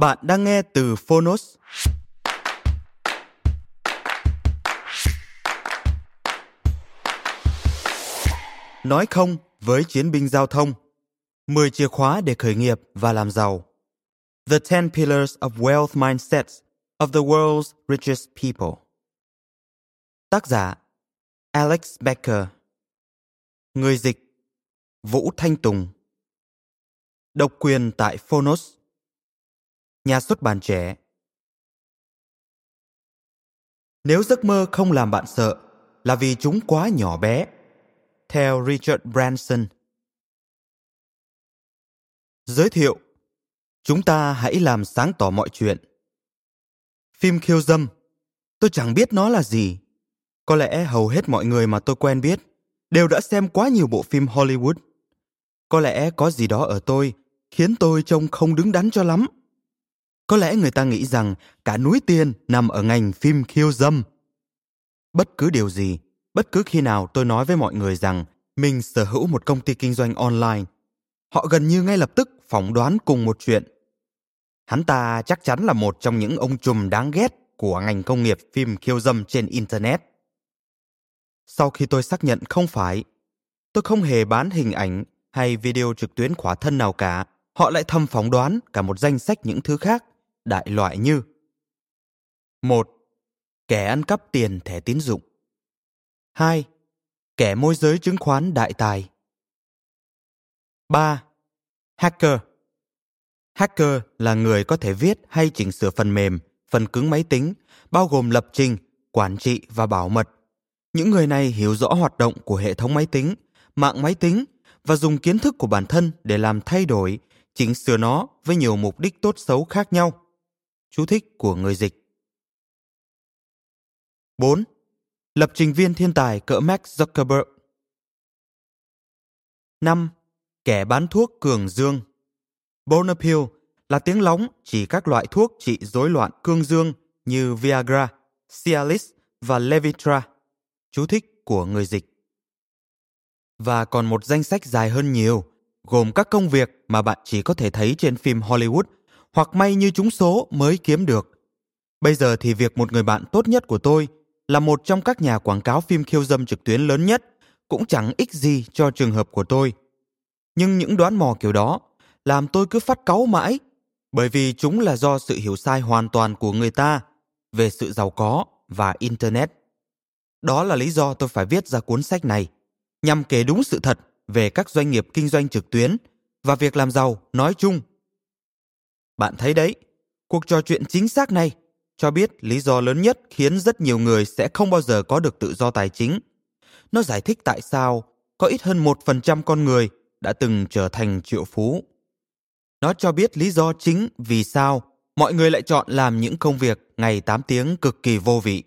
Bạn đang nghe từ Phonos. Nói không với chiến binh giao thông. 10 chìa khóa để khởi nghiệp và làm giàu. The 10 Pillars of Wealth Mindsets of the World's Richest People. Tác giả, Alex Becker Người dịch, Vũ Thanh Tùng Độc quyền tại Phonos Nhà xuất bản trẻ Nếu giấc mơ không làm bạn sợ là vì chúng quá nhỏ bé. Theo Richard Branson. Giới thiệu, Chúng ta hãy làm sáng tỏ mọi chuyện. Phim khiêu dâm, Tôi chẳng biết nó là gì. Có lẽ hầu hết mọi người mà tôi quen biết đều đã xem quá nhiều bộ phim Hollywood. Có lẽ có gì đó ở tôi khiến tôi trông không đứng đắn cho lắm có lẽ người ta nghĩ rằng cả núi tiền nằm ở ngành phim khiêu dâm. Bất cứ điều gì, bất cứ khi nào tôi nói với mọi người rằng mình sở hữu một công ty kinh doanh online, họ gần như ngay lập tức phỏng đoán cùng một chuyện. Hắn ta chắc chắn là một trong những ông trùm đáng ghét của ngành công nghiệp phim khiêu dâm trên Internet. Sau khi tôi xác nhận không phải, tôi không hề bán hình ảnh hay video trực tuyến khỏa thân nào cả, họ lại thầm phỏng đoán cả một danh sách những thứ khác đại loại như một Kẻ ăn cắp tiền thẻ tín dụng 2. Kẻ môi giới chứng khoán đại tài 3. Hacker Hacker là người có thể viết hay chỉnh sửa phần mềm, phần cứng máy tính, bao gồm lập trình, quản trị và bảo mật. Những người này hiểu rõ hoạt động của hệ thống máy tính, mạng máy tính và dùng kiến thức của bản thân để làm thay đổi, chỉnh sửa nó với nhiều mục đích tốt xấu khác nhau. Chú thích của người dịch. 4. Lập trình viên thiên tài cỡ Max Zuckerberg. 5. Kẻ bán thuốc cường dương. Bonapil là tiếng lóng chỉ các loại thuốc trị rối loạn cương dương như Viagra, Cialis và Levitra. Chú thích của người dịch. Và còn một danh sách dài hơn nhiều, gồm các công việc mà bạn chỉ có thể thấy trên phim Hollywood hoặc may như chúng số mới kiếm được. Bây giờ thì việc một người bạn tốt nhất của tôi là một trong các nhà quảng cáo phim khiêu dâm trực tuyến lớn nhất, cũng chẳng ích gì cho trường hợp của tôi. Nhưng những đoán mò kiểu đó làm tôi cứ phát cáu mãi, bởi vì chúng là do sự hiểu sai hoàn toàn của người ta về sự giàu có và internet. Đó là lý do tôi phải viết ra cuốn sách này, nhằm kể đúng sự thật về các doanh nghiệp kinh doanh trực tuyến và việc làm giàu nói chung bạn thấy đấy, cuộc trò chuyện chính xác này cho biết lý do lớn nhất khiến rất nhiều người sẽ không bao giờ có được tự do tài chính. Nó giải thích tại sao có ít hơn một phần trăm con người đã từng trở thành triệu phú. Nó cho biết lý do chính vì sao mọi người lại chọn làm những công việc ngày 8 tiếng cực kỳ vô vị.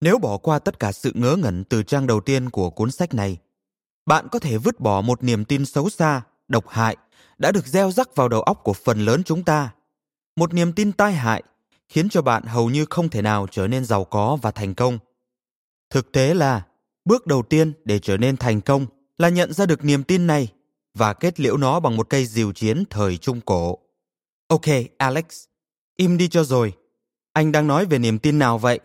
Nếu bỏ qua tất cả sự ngớ ngẩn từ trang đầu tiên của cuốn sách này, bạn có thể vứt bỏ một niềm tin xấu xa, độc hại đã được gieo rắc vào đầu óc của phần lớn chúng ta. Một niềm tin tai hại khiến cho bạn hầu như không thể nào trở nên giàu có và thành công. Thực tế là, bước đầu tiên để trở nên thành công là nhận ra được niềm tin này và kết liễu nó bằng một cây diều chiến thời Trung Cổ. Ok, Alex, im đi cho rồi. Anh đang nói về niềm tin nào vậy?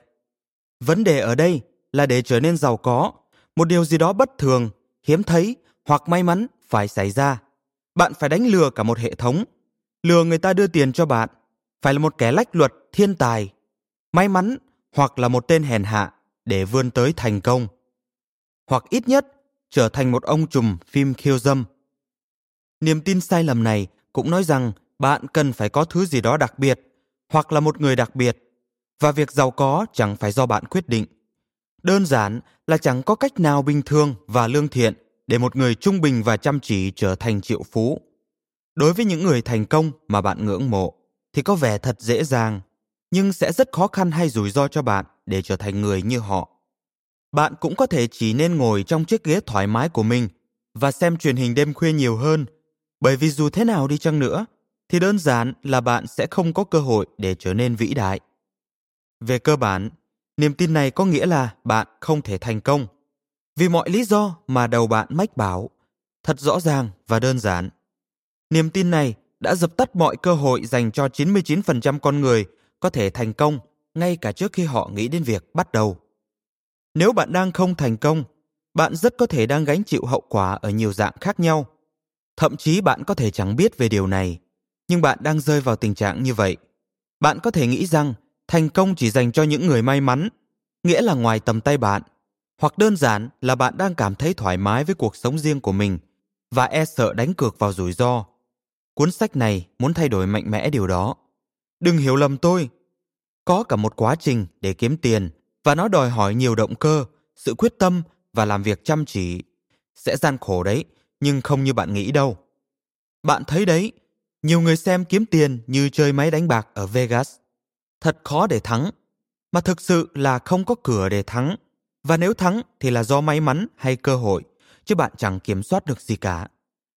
Vấn đề ở đây là để trở nên giàu có, một điều gì đó bất thường, hiếm thấy hoặc may mắn phải xảy ra. Bạn phải đánh lừa cả một hệ thống, lừa người ta đưa tiền cho bạn, phải là một kẻ lách luật, thiên tài, may mắn hoặc là một tên hèn hạ để vươn tới thành công. Hoặc ít nhất trở thành một ông trùm phim khiêu dâm. Niềm tin sai lầm này cũng nói rằng bạn cần phải có thứ gì đó đặc biệt hoặc là một người đặc biệt và việc giàu có chẳng phải do bạn quyết định. Đơn giản là chẳng có cách nào bình thường và lương thiện để một người trung bình và chăm chỉ trở thành triệu phú. Đối với những người thành công mà bạn ngưỡng mộ thì có vẻ thật dễ dàng, nhưng sẽ rất khó khăn hay rủi ro cho bạn để trở thành người như họ. Bạn cũng có thể chỉ nên ngồi trong chiếc ghế thoải mái của mình và xem truyền hình đêm khuya nhiều hơn, bởi vì dù thế nào đi chăng nữa thì đơn giản là bạn sẽ không có cơ hội để trở nên vĩ đại. Về cơ bản, niềm tin này có nghĩa là bạn không thể thành công vì mọi lý do mà đầu bạn mách bảo, thật rõ ràng và đơn giản. Niềm tin này đã dập tắt mọi cơ hội dành cho 99% con người có thể thành công ngay cả trước khi họ nghĩ đến việc bắt đầu. Nếu bạn đang không thành công, bạn rất có thể đang gánh chịu hậu quả ở nhiều dạng khác nhau. Thậm chí bạn có thể chẳng biết về điều này, nhưng bạn đang rơi vào tình trạng như vậy. Bạn có thể nghĩ rằng thành công chỉ dành cho những người may mắn, nghĩa là ngoài tầm tay bạn, hoặc đơn giản là bạn đang cảm thấy thoải mái với cuộc sống riêng của mình và e sợ đánh cược vào rủi ro. Cuốn sách này muốn thay đổi mạnh mẽ điều đó. Đừng hiểu lầm tôi. Có cả một quá trình để kiếm tiền và nó đòi hỏi nhiều động cơ, sự quyết tâm và làm việc chăm chỉ. Sẽ gian khổ đấy, nhưng không như bạn nghĩ đâu. Bạn thấy đấy, nhiều người xem kiếm tiền như chơi máy đánh bạc ở Vegas. Thật khó để thắng, mà thực sự là không có cửa để thắng. Và nếu thắng thì là do may mắn hay cơ hội, chứ bạn chẳng kiểm soát được gì cả.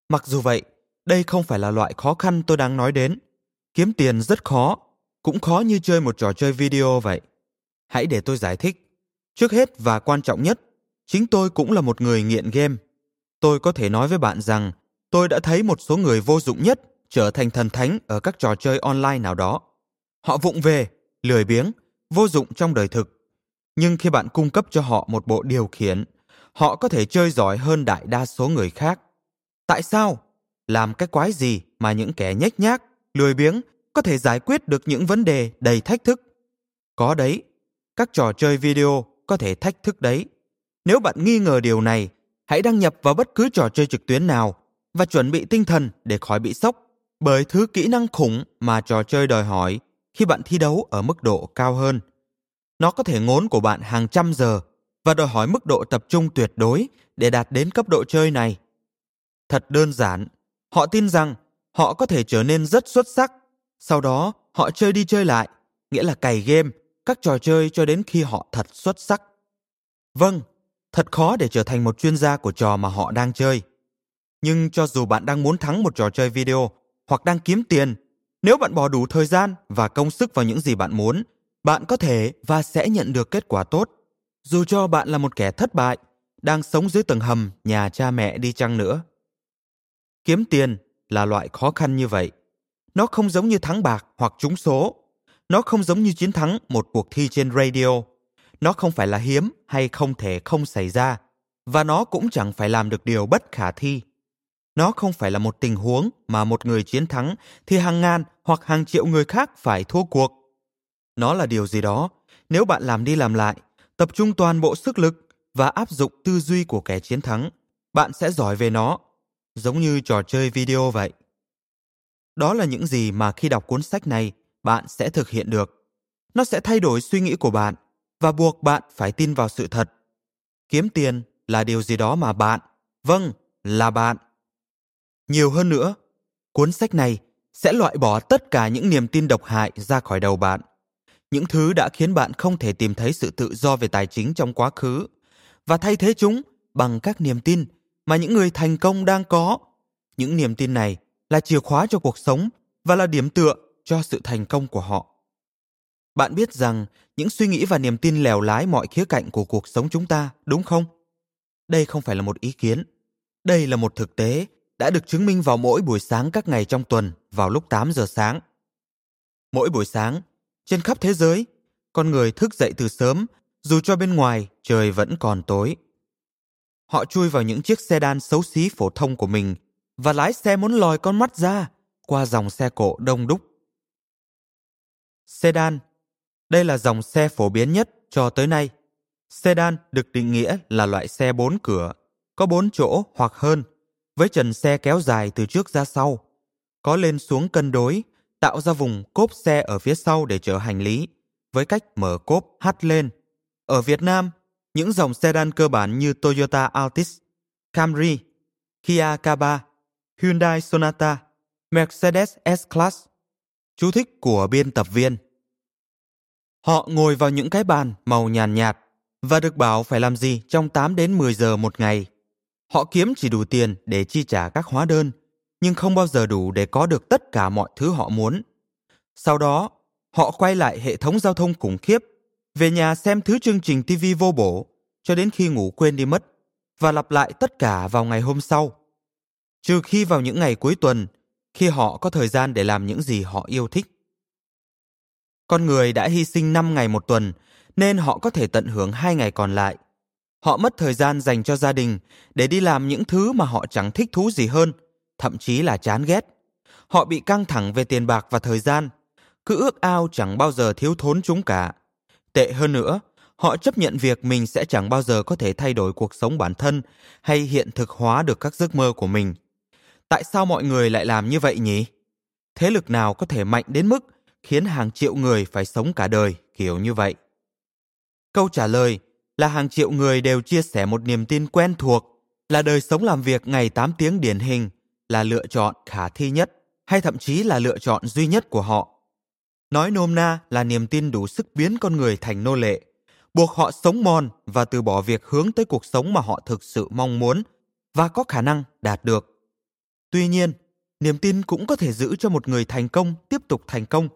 Mặc dù vậy, đây không phải là loại khó khăn tôi đang nói đến. Kiếm tiền rất khó, cũng khó như chơi một trò chơi video vậy. Hãy để tôi giải thích. Trước hết và quan trọng nhất, chính tôi cũng là một người nghiện game. Tôi có thể nói với bạn rằng tôi đã thấy một số người vô dụng nhất trở thành thần thánh ở các trò chơi online nào đó. Họ vụng về, lười biếng, vô dụng trong đời thực. Nhưng khi bạn cung cấp cho họ một bộ điều khiển, họ có thể chơi giỏi hơn đại đa số người khác. Tại sao? Làm cái quái gì mà những kẻ nhếch nhác, lười biếng có thể giải quyết được những vấn đề đầy thách thức? Có đấy, các trò chơi video có thể thách thức đấy. Nếu bạn nghi ngờ điều này, hãy đăng nhập vào bất cứ trò chơi trực tuyến nào và chuẩn bị tinh thần để khỏi bị sốc bởi thứ kỹ năng khủng mà trò chơi đòi hỏi khi bạn thi đấu ở mức độ cao hơn. Nó có thể ngốn của bạn hàng trăm giờ và đòi hỏi mức độ tập trung tuyệt đối để đạt đến cấp độ chơi này. Thật đơn giản, họ tin rằng họ có thể trở nên rất xuất sắc, sau đó họ chơi đi chơi lại, nghĩa là cày game, các trò chơi cho đến khi họ thật xuất sắc. Vâng, thật khó để trở thành một chuyên gia của trò mà họ đang chơi. Nhưng cho dù bạn đang muốn thắng một trò chơi video hoặc đang kiếm tiền, nếu bạn bỏ đủ thời gian và công sức vào những gì bạn muốn, bạn có thể và sẽ nhận được kết quả tốt. Dù cho bạn là một kẻ thất bại, đang sống dưới tầng hầm nhà cha mẹ đi chăng nữa. Kiếm tiền là loại khó khăn như vậy. Nó không giống như thắng bạc hoặc trúng số. Nó không giống như chiến thắng một cuộc thi trên radio. Nó không phải là hiếm hay không thể không xảy ra. Và nó cũng chẳng phải làm được điều bất khả thi. Nó không phải là một tình huống mà một người chiến thắng thì hàng ngàn hoặc hàng triệu người khác phải thua cuộc. Nó là điều gì đó, nếu bạn làm đi làm lại, tập trung toàn bộ sức lực và áp dụng tư duy của kẻ chiến thắng, bạn sẽ giỏi về nó, giống như trò chơi video vậy. Đó là những gì mà khi đọc cuốn sách này, bạn sẽ thực hiện được. Nó sẽ thay đổi suy nghĩ của bạn và buộc bạn phải tin vào sự thật. Kiếm tiền là điều gì đó mà bạn, vâng, là bạn. Nhiều hơn nữa, cuốn sách này sẽ loại bỏ tất cả những niềm tin độc hại ra khỏi đầu bạn những thứ đã khiến bạn không thể tìm thấy sự tự do về tài chính trong quá khứ và thay thế chúng bằng các niềm tin mà những người thành công đang có. Những niềm tin này là chìa khóa cho cuộc sống và là điểm tựa cho sự thành công của họ. Bạn biết rằng những suy nghĩ và niềm tin lèo lái mọi khía cạnh của cuộc sống chúng ta, đúng không? Đây không phải là một ý kiến. Đây là một thực tế đã được chứng minh vào mỗi buổi sáng các ngày trong tuần vào lúc 8 giờ sáng. Mỗi buổi sáng, trên khắp thế giới, con người thức dậy từ sớm, dù cho bên ngoài trời vẫn còn tối. Họ chui vào những chiếc xe đan xấu xí phổ thông của mình và lái xe muốn lòi con mắt ra qua dòng xe cộ đông đúc. Sedan Đây là dòng xe phổ biến nhất cho tới nay. Sedan được định nghĩa là loại xe bốn cửa, có bốn chỗ hoặc hơn, với trần xe kéo dài từ trước ra sau, có lên xuống cân đối, tạo ra vùng cốp xe ở phía sau để chở hành lý, với cách mở cốp hắt lên. Ở Việt Nam, những dòng sedan cơ bản như Toyota Altis, Camry, Kia K3, Hyundai Sonata, Mercedes S-Class. Chú thích của biên tập viên. Họ ngồi vào những cái bàn màu nhàn nhạt, và được bảo phải làm gì trong 8 đến 10 giờ một ngày. Họ kiếm chỉ đủ tiền để chi trả các hóa đơn, nhưng không bao giờ đủ để có được tất cả mọi thứ họ muốn. Sau đó, họ quay lại hệ thống giao thông khủng khiếp, về nhà xem thứ chương trình TV vô bổ cho đến khi ngủ quên đi mất và lặp lại tất cả vào ngày hôm sau. Trừ khi vào những ngày cuối tuần, khi họ có thời gian để làm những gì họ yêu thích. Con người đã hy sinh 5 ngày một tuần nên họ có thể tận hưởng hai ngày còn lại. Họ mất thời gian dành cho gia đình để đi làm những thứ mà họ chẳng thích thú gì hơn, thậm chí là chán ghét. Họ bị căng thẳng về tiền bạc và thời gian, cứ ước ao chẳng bao giờ thiếu thốn chúng cả. Tệ hơn nữa, họ chấp nhận việc mình sẽ chẳng bao giờ có thể thay đổi cuộc sống bản thân hay hiện thực hóa được các giấc mơ của mình. Tại sao mọi người lại làm như vậy nhỉ? Thế lực nào có thể mạnh đến mức khiến hàng triệu người phải sống cả đời kiểu như vậy? Câu trả lời là hàng triệu người đều chia sẻ một niềm tin quen thuộc là đời sống làm việc ngày 8 tiếng điển hình là lựa chọn khả thi nhất hay thậm chí là lựa chọn duy nhất của họ. Nói nôm na là niềm tin đủ sức biến con người thành nô lệ, buộc họ sống mòn và từ bỏ việc hướng tới cuộc sống mà họ thực sự mong muốn và có khả năng đạt được. Tuy nhiên, niềm tin cũng có thể giữ cho một người thành công tiếp tục thành công,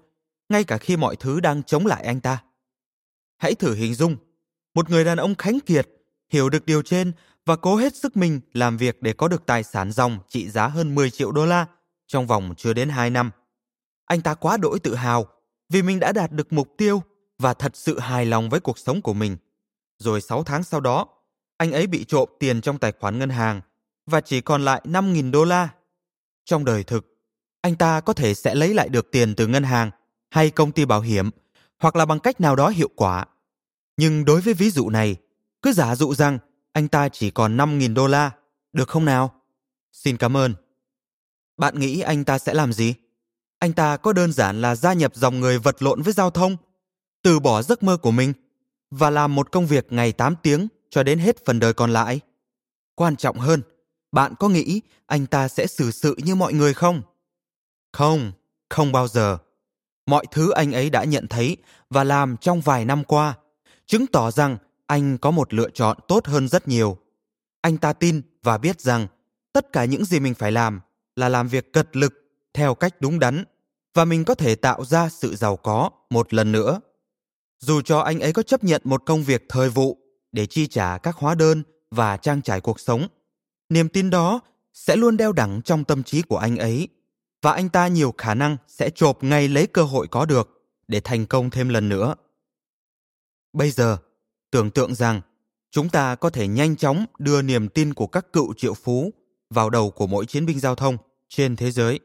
ngay cả khi mọi thứ đang chống lại anh ta. Hãy thử hình dung, một người đàn ông khánh kiệt, hiểu được điều trên và cố hết sức mình làm việc để có được tài sản dòng trị giá hơn 10 triệu đô la trong vòng chưa đến 2 năm. Anh ta quá đỗi tự hào vì mình đã đạt được mục tiêu và thật sự hài lòng với cuộc sống của mình. Rồi 6 tháng sau đó, anh ấy bị trộm tiền trong tài khoản ngân hàng và chỉ còn lại 5.000 đô la. Trong đời thực, anh ta có thể sẽ lấy lại được tiền từ ngân hàng hay công ty bảo hiểm hoặc là bằng cách nào đó hiệu quả. Nhưng đối với ví dụ này, cứ giả dụ rằng anh ta chỉ còn 5.000 đô la, được không nào? Xin cảm ơn. Bạn nghĩ anh ta sẽ làm gì? Anh ta có đơn giản là gia nhập dòng người vật lộn với giao thông, từ bỏ giấc mơ của mình và làm một công việc ngày 8 tiếng cho đến hết phần đời còn lại. Quan trọng hơn, bạn có nghĩ anh ta sẽ xử sự như mọi người không? Không, không bao giờ mọi thứ anh ấy đã nhận thấy và làm trong vài năm qua chứng tỏ rằng anh có một lựa chọn tốt hơn rất nhiều anh ta tin và biết rằng tất cả những gì mình phải làm là làm việc cật lực theo cách đúng đắn và mình có thể tạo ra sự giàu có một lần nữa dù cho anh ấy có chấp nhận một công việc thời vụ để chi trả các hóa đơn và trang trải cuộc sống niềm tin đó sẽ luôn đeo đẳng trong tâm trí của anh ấy và anh ta nhiều khả năng sẽ chộp ngay lấy cơ hội có được để thành công thêm lần nữa. Bây giờ, tưởng tượng rằng chúng ta có thể nhanh chóng đưa niềm tin của các cựu triệu phú vào đầu của mỗi chiến binh giao thông trên thế giới.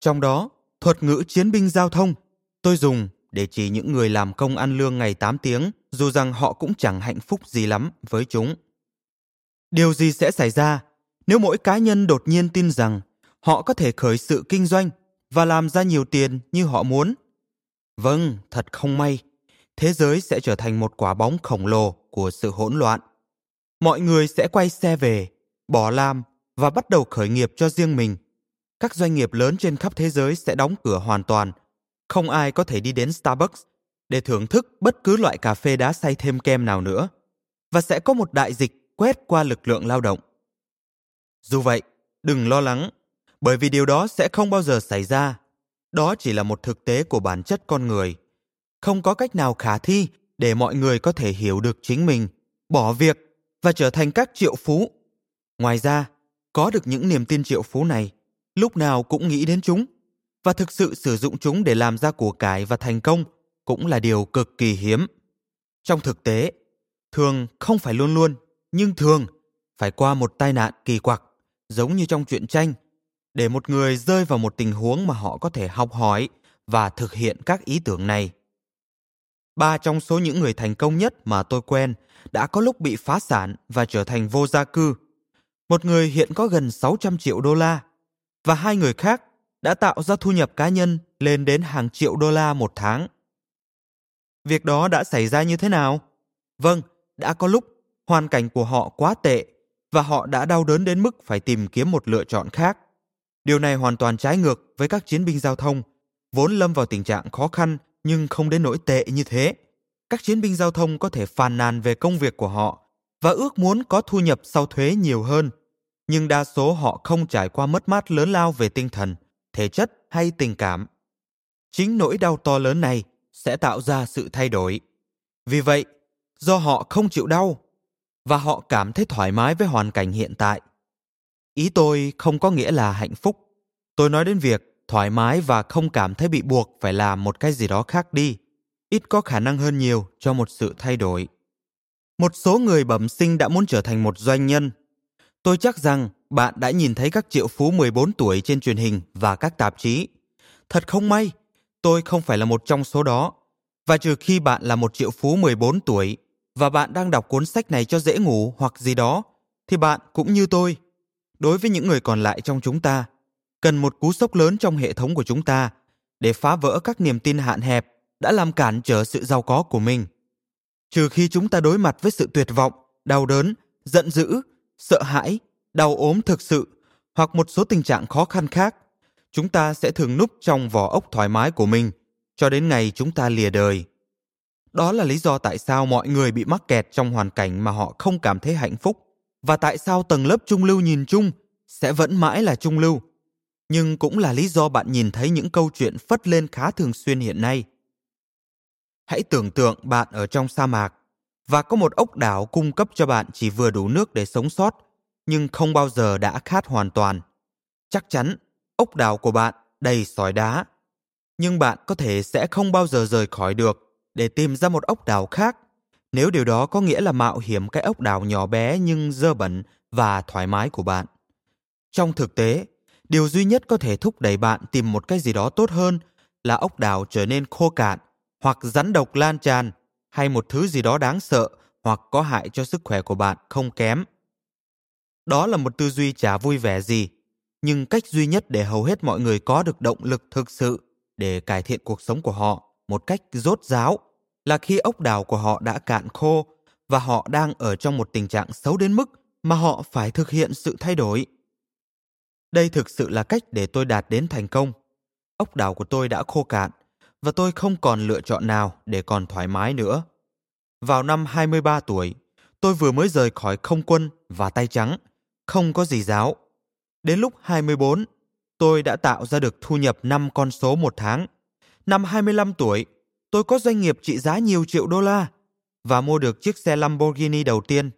Trong đó, thuật ngữ chiến binh giao thông tôi dùng để chỉ những người làm công ăn lương ngày 8 tiếng dù rằng họ cũng chẳng hạnh phúc gì lắm với chúng. Điều gì sẽ xảy ra nếu mỗi cá nhân đột nhiên tin rằng họ có thể khởi sự kinh doanh và làm ra nhiều tiền như họ muốn. Vâng, thật không may, thế giới sẽ trở thành một quả bóng khổng lồ của sự hỗn loạn. Mọi người sẽ quay xe về, bỏ làm và bắt đầu khởi nghiệp cho riêng mình. Các doanh nghiệp lớn trên khắp thế giới sẽ đóng cửa hoàn toàn. Không ai có thể đi đến Starbucks để thưởng thức bất cứ loại cà phê đá xay thêm kem nào nữa. Và sẽ có một đại dịch quét qua lực lượng lao động. Dù vậy, đừng lo lắng bởi vì điều đó sẽ không bao giờ xảy ra đó chỉ là một thực tế của bản chất con người không có cách nào khả thi để mọi người có thể hiểu được chính mình bỏ việc và trở thành các triệu phú ngoài ra có được những niềm tin triệu phú này lúc nào cũng nghĩ đến chúng và thực sự sử dụng chúng để làm ra của cải và thành công cũng là điều cực kỳ hiếm trong thực tế thường không phải luôn luôn nhưng thường phải qua một tai nạn kỳ quặc, giống như trong truyện tranh, để một người rơi vào một tình huống mà họ có thể học hỏi và thực hiện các ý tưởng này. Ba trong số những người thành công nhất mà tôi quen đã có lúc bị phá sản và trở thành vô gia cư. Một người hiện có gần 600 triệu đô la và hai người khác đã tạo ra thu nhập cá nhân lên đến hàng triệu đô la một tháng. Việc đó đã xảy ra như thế nào? Vâng, đã có lúc hoàn cảnh của họ quá tệ và họ đã đau đớn đến mức phải tìm kiếm một lựa chọn khác. Điều này hoàn toàn trái ngược với các chiến binh giao thông, vốn lâm vào tình trạng khó khăn nhưng không đến nỗi tệ như thế. Các chiến binh giao thông có thể phàn nàn về công việc của họ và ước muốn có thu nhập sau thuế nhiều hơn, nhưng đa số họ không trải qua mất mát lớn lao về tinh thần, thể chất hay tình cảm. Chính nỗi đau to lớn này sẽ tạo ra sự thay đổi. Vì vậy, do họ không chịu đau và họ cảm thấy thoải mái với hoàn cảnh hiện tại. Ý tôi không có nghĩa là hạnh phúc. Tôi nói đến việc thoải mái và không cảm thấy bị buộc phải làm một cái gì đó khác đi, ít có khả năng hơn nhiều cho một sự thay đổi. Một số người bẩm sinh đã muốn trở thành một doanh nhân. Tôi chắc rằng bạn đã nhìn thấy các triệu phú 14 tuổi trên truyền hình và các tạp chí. Thật không may, tôi không phải là một trong số đó. Và trừ khi bạn là một triệu phú 14 tuổi và bạn đang đọc cuốn sách này cho dễ ngủ hoặc gì đó, thì bạn cũng như tôi. Đối với những người còn lại trong chúng ta, cần một cú sốc lớn trong hệ thống của chúng ta để phá vỡ các niềm tin hạn hẹp đã làm cản trở sự giàu có của mình. Trừ khi chúng ta đối mặt với sự tuyệt vọng, đau đớn, giận dữ, sợ hãi, đau ốm thực sự hoặc một số tình trạng khó khăn khác, chúng ta sẽ thường núp trong vỏ ốc thoải mái của mình cho đến ngày chúng ta lìa đời. Đó là lý do tại sao mọi người bị mắc kẹt trong hoàn cảnh mà họ không cảm thấy hạnh phúc và tại sao tầng lớp trung lưu nhìn chung sẽ vẫn mãi là trung lưu nhưng cũng là lý do bạn nhìn thấy những câu chuyện phất lên khá thường xuyên hiện nay. Hãy tưởng tượng bạn ở trong sa mạc và có một ốc đảo cung cấp cho bạn chỉ vừa đủ nước để sống sót, nhưng không bao giờ đã khát hoàn toàn. Chắc chắn ốc đảo của bạn đầy sỏi đá, nhưng bạn có thể sẽ không bao giờ rời khỏi được để tìm ra một ốc đảo khác nếu điều đó có nghĩa là mạo hiểm cái ốc đảo nhỏ bé nhưng dơ bẩn và thoải mái của bạn. Trong thực tế, điều duy nhất có thể thúc đẩy bạn tìm một cái gì đó tốt hơn là ốc đảo trở nên khô cạn hoặc rắn độc lan tràn hay một thứ gì đó đáng sợ hoặc có hại cho sức khỏe của bạn không kém. Đó là một tư duy chả vui vẻ gì, nhưng cách duy nhất để hầu hết mọi người có được động lực thực sự để cải thiện cuộc sống của họ một cách rốt ráo là khi ốc đảo của họ đã cạn khô và họ đang ở trong một tình trạng xấu đến mức mà họ phải thực hiện sự thay đổi. Đây thực sự là cách để tôi đạt đến thành công. Ốc đảo của tôi đã khô cạn và tôi không còn lựa chọn nào để còn thoải mái nữa. Vào năm 23 tuổi, tôi vừa mới rời khỏi không quân và tay trắng, không có gì giáo. Đến lúc 24, tôi đã tạo ra được thu nhập 5 con số một tháng. Năm 25 tuổi, tôi có doanh nghiệp trị giá nhiều triệu đô la và mua được chiếc xe Lamborghini đầu tiên.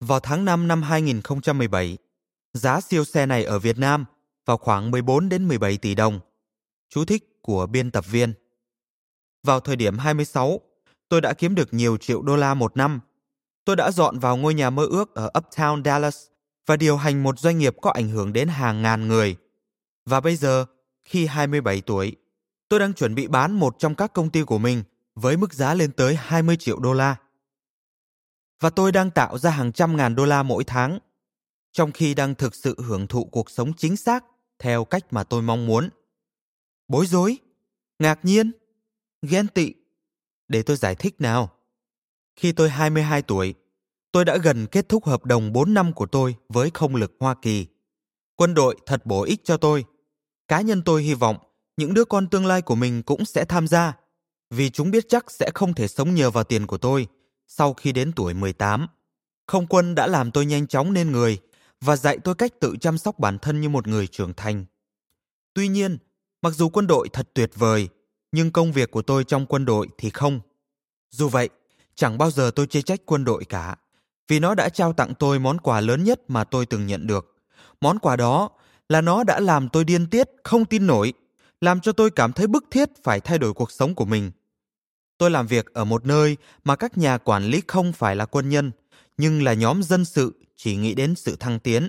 Vào tháng 5 năm 2017, Giá siêu xe này ở Việt Nam vào khoảng 14 đến 17 tỷ đồng. Chú thích của biên tập viên. Vào thời điểm 26, tôi đã kiếm được nhiều triệu đô la một năm. Tôi đã dọn vào ngôi nhà mơ ước ở Uptown Dallas và điều hành một doanh nghiệp có ảnh hưởng đến hàng ngàn người. Và bây giờ, khi 27 tuổi, tôi đang chuẩn bị bán một trong các công ty của mình với mức giá lên tới 20 triệu đô la. Và tôi đang tạo ra hàng trăm ngàn đô la mỗi tháng trong khi đang thực sự hưởng thụ cuộc sống chính xác theo cách mà tôi mong muốn. Bối rối, ngạc nhiên, ghen tị. Để tôi giải thích nào. Khi tôi 22 tuổi, tôi đã gần kết thúc hợp đồng 4 năm của tôi với không lực Hoa Kỳ. Quân đội thật bổ ích cho tôi. Cá nhân tôi hy vọng những đứa con tương lai của mình cũng sẽ tham gia, vì chúng biết chắc sẽ không thể sống nhờ vào tiền của tôi sau khi đến tuổi 18. Không quân đã làm tôi nhanh chóng nên người và dạy tôi cách tự chăm sóc bản thân như một người trưởng thành. Tuy nhiên, mặc dù quân đội thật tuyệt vời, nhưng công việc của tôi trong quân đội thì không. Dù vậy, chẳng bao giờ tôi chê trách quân đội cả, vì nó đã trao tặng tôi món quà lớn nhất mà tôi từng nhận được. Món quà đó là nó đã làm tôi điên tiết, không tin nổi, làm cho tôi cảm thấy bức thiết phải thay đổi cuộc sống của mình. Tôi làm việc ở một nơi mà các nhà quản lý không phải là quân nhân, nhưng là nhóm dân sự chỉ nghĩ đến sự thăng tiến.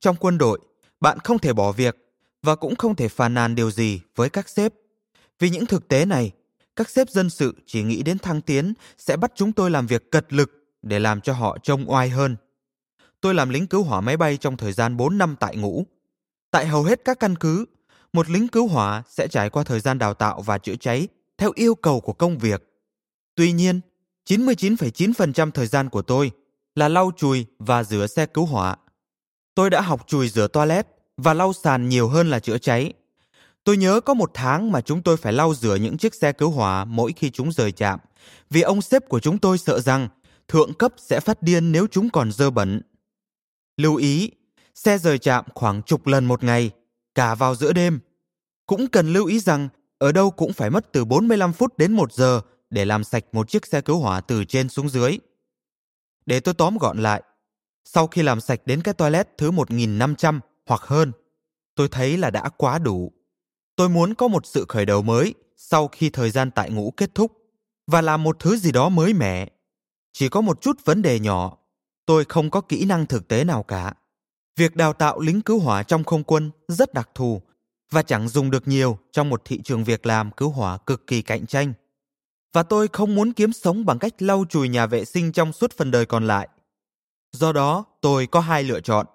Trong quân đội, bạn không thể bỏ việc và cũng không thể phàn nàn điều gì với các sếp. Vì những thực tế này, các sếp dân sự chỉ nghĩ đến thăng tiến sẽ bắt chúng tôi làm việc cật lực để làm cho họ trông oai hơn. Tôi làm lính cứu hỏa máy bay trong thời gian 4 năm tại ngũ. Tại hầu hết các căn cứ, một lính cứu hỏa sẽ trải qua thời gian đào tạo và chữa cháy theo yêu cầu của công việc. Tuy nhiên, 99,9% thời gian của tôi là lau chùi và rửa xe cứu hỏa. Tôi đã học chùi rửa toilet và lau sàn nhiều hơn là chữa cháy. Tôi nhớ có một tháng mà chúng tôi phải lau rửa những chiếc xe cứu hỏa mỗi khi chúng rời trạm, vì ông sếp của chúng tôi sợ rằng thượng cấp sẽ phát điên nếu chúng còn dơ bẩn. Lưu ý, xe rời trạm khoảng chục lần một ngày, cả vào giữa đêm. Cũng cần lưu ý rằng ở đâu cũng phải mất từ 45 phút đến 1 giờ để làm sạch một chiếc xe cứu hỏa từ trên xuống dưới. Để tôi tóm gọn lại, sau khi làm sạch đến cái toilet thứ 1500 hoặc hơn, tôi thấy là đã quá đủ. Tôi muốn có một sự khởi đầu mới sau khi thời gian tại ngũ kết thúc và làm một thứ gì đó mới mẻ. Chỉ có một chút vấn đề nhỏ, tôi không có kỹ năng thực tế nào cả. Việc đào tạo lính cứu hỏa trong không quân rất đặc thù và chẳng dùng được nhiều trong một thị trường việc làm cứu hỏa cực kỳ cạnh tranh. Và tôi không muốn kiếm sống bằng cách lau chùi nhà vệ sinh trong suốt phần đời còn lại. Do đó, tôi có hai lựa chọn.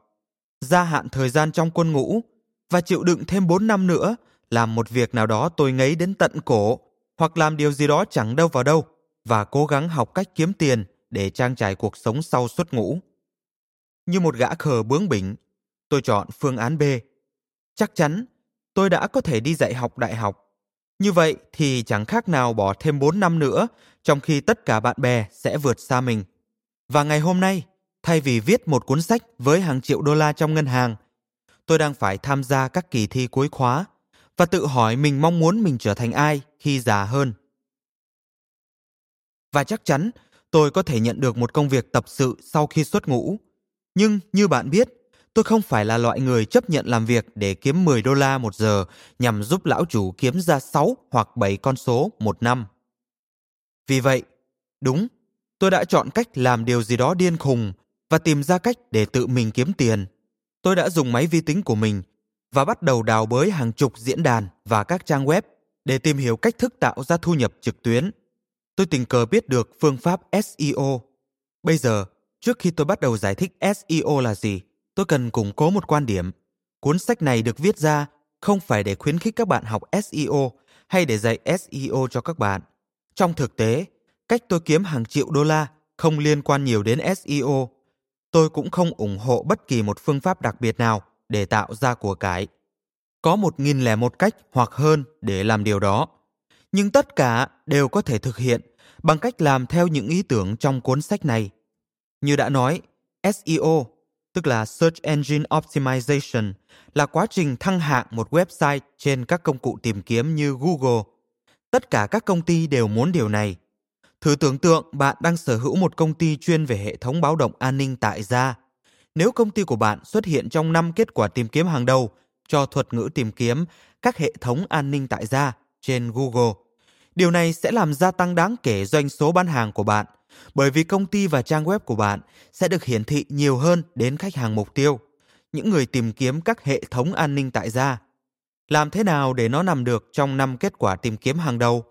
Gia hạn thời gian trong quân ngũ và chịu đựng thêm 4 năm nữa làm một việc nào đó tôi ngấy đến tận cổ hoặc làm điều gì đó chẳng đâu vào đâu và cố gắng học cách kiếm tiền để trang trải cuộc sống sau xuất ngũ. Như một gã khờ bướng bỉnh, tôi chọn phương án B. Chắc chắn tôi đã có thể đi dạy học đại học. Như vậy thì chẳng khác nào bỏ thêm 4 năm nữa, trong khi tất cả bạn bè sẽ vượt xa mình. Và ngày hôm nay, thay vì viết một cuốn sách với hàng triệu đô la trong ngân hàng, tôi đang phải tham gia các kỳ thi cuối khóa và tự hỏi mình mong muốn mình trở thành ai khi già hơn. Và chắc chắn tôi có thể nhận được một công việc tập sự sau khi xuất ngũ. Nhưng như bạn biết, tôi không phải là loại người chấp nhận làm việc để kiếm 10 đô la một giờ nhằm giúp lão chủ kiếm ra 6 hoặc 7 con số một năm. Vì vậy, đúng, tôi đã chọn cách làm điều gì đó điên khùng và tìm ra cách để tự mình kiếm tiền. Tôi đã dùng máy vi tính của mình và bắt đầu đào bới hàng chục diễn đàn và các trang web để tìm hiểu cách thức tạo ra thu nhập trực tuyến. Tôi tình cờ biết được phương pháp SEO. Bây giờ, trước khi tôi bắt đầu giải thích SEO là gì, tôi cần củng cố một quan điểm. Cuốn sách này được viết ra không phải để khuyến khích các bạn học SEO hay để dạy SEO cho các bạn. Trong thực tế, cách tôi kiếm hàng triệu đô la không liên quan nhiều đến SEO. Tôi cũng không ủng hộ bất kỳ một phương pháp đặc biệt nào để tạo ra của cải. Có một nghìn lẻ một cách hoặc hơn để làm điều đó. Nhưng tất cả đều có thể thực hiện bằng cách làm theo những ý tưởng trong cuốn sách này. Như đã nói, SEO, tức là Search Engine Optimization, là quá trình thăng hạng một website trên các công cụ tìm kiếm như Google. Tất cả các công ty đều muốn điều này. Thử tưởng tượng bạn đang sở hữu một công ty chuyên về hệ thống báo động an ninh tại gia nếu công ty của bạn xuất hiện trong 5 kết quả tìm kiếm hàng đầu cho thuật ngữ tìm kiếm các hệ thống an ninh tại gia trên Google. Điều này sẽ làm gia tăng đáng kể doanh số bán hàng của bạn, bởi vì công ty và trang web của bạn sẽ được hiển thị nhiều hơn đến khách hàng mục tiêu, những người tìm kiếm các hệ thống an ninh tại gia. Làm thế nào để nó nằm được trong năm kết quả tìm kiếm hàng đầu?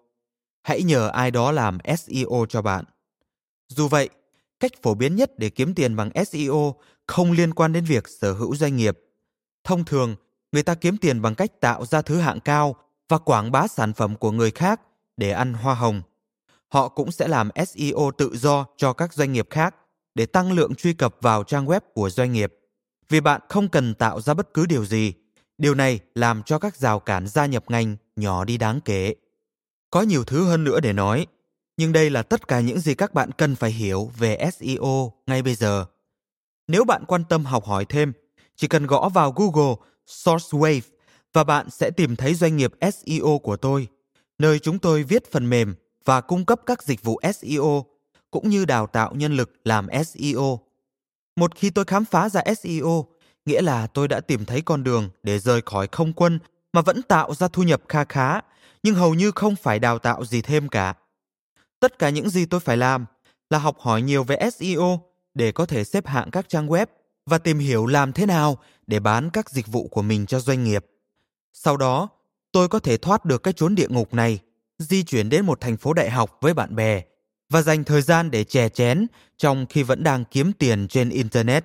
Hãy nhờ ai đó làm SEO cho bạn. Dù vậy, cách phổ biến nhất để kiếm tiền bằng SEO không liên quan đến việc sở hữu doanh nghiệp. Thông thường, người ta kiếm tiền bằng cách tạo ra thứ hạng cao và quảng bá sản phẩm của người khác để ăn hoa hồng. Họ cũng sẽ làm SEO tự do cho các doanh nghiệp khác để tăng lượng truy cập vào trang web của doanh nghiệp. Vì bạn không cần tạo ra bất cứ điều gì, điều này làm cho các rào cản gia nhập ngành nhỏ đi đáng kể. Có nhiều thứ hơn nữa để nói, nhưng đây là tất cả những gì các bạn cần phải hiểu về SEO ngay bây giờ. Nếu bạn quan tâm học hỏi thêm, chỉ cần gõ vào Google SourceWave và bạn sẽ tìm thấy doanh nghiệp SEO của tôi, nơi chúng tôi viết phần mềm và cung cấp các dịch vụ SEO cũng như đào tạo nhân lực làm SEO. Một khi tôi khám phá ra SEO, nghĩa là tôi đã tìm thấy con đường để rời khỏi không quân mà vẫn tạo ra thu nhập kha khá, nhưng hầu như không phải đào tạo gì thêm cả. Tất cả những gì tôi phải làm là học hỏi nhiều về SEO để có thể xếp hạng các trang web và tìm hiểu làm thế nào để bán các dịch vụ của mình cho doanh nghiệp. Sau đó, tôi có thể thoát được cái chốn địa ngục này, di chuyển đến một thành phố đại học với bạn bè và dành thời gian để chè chén trong khi vẫn đang kiếm tiền trên internet.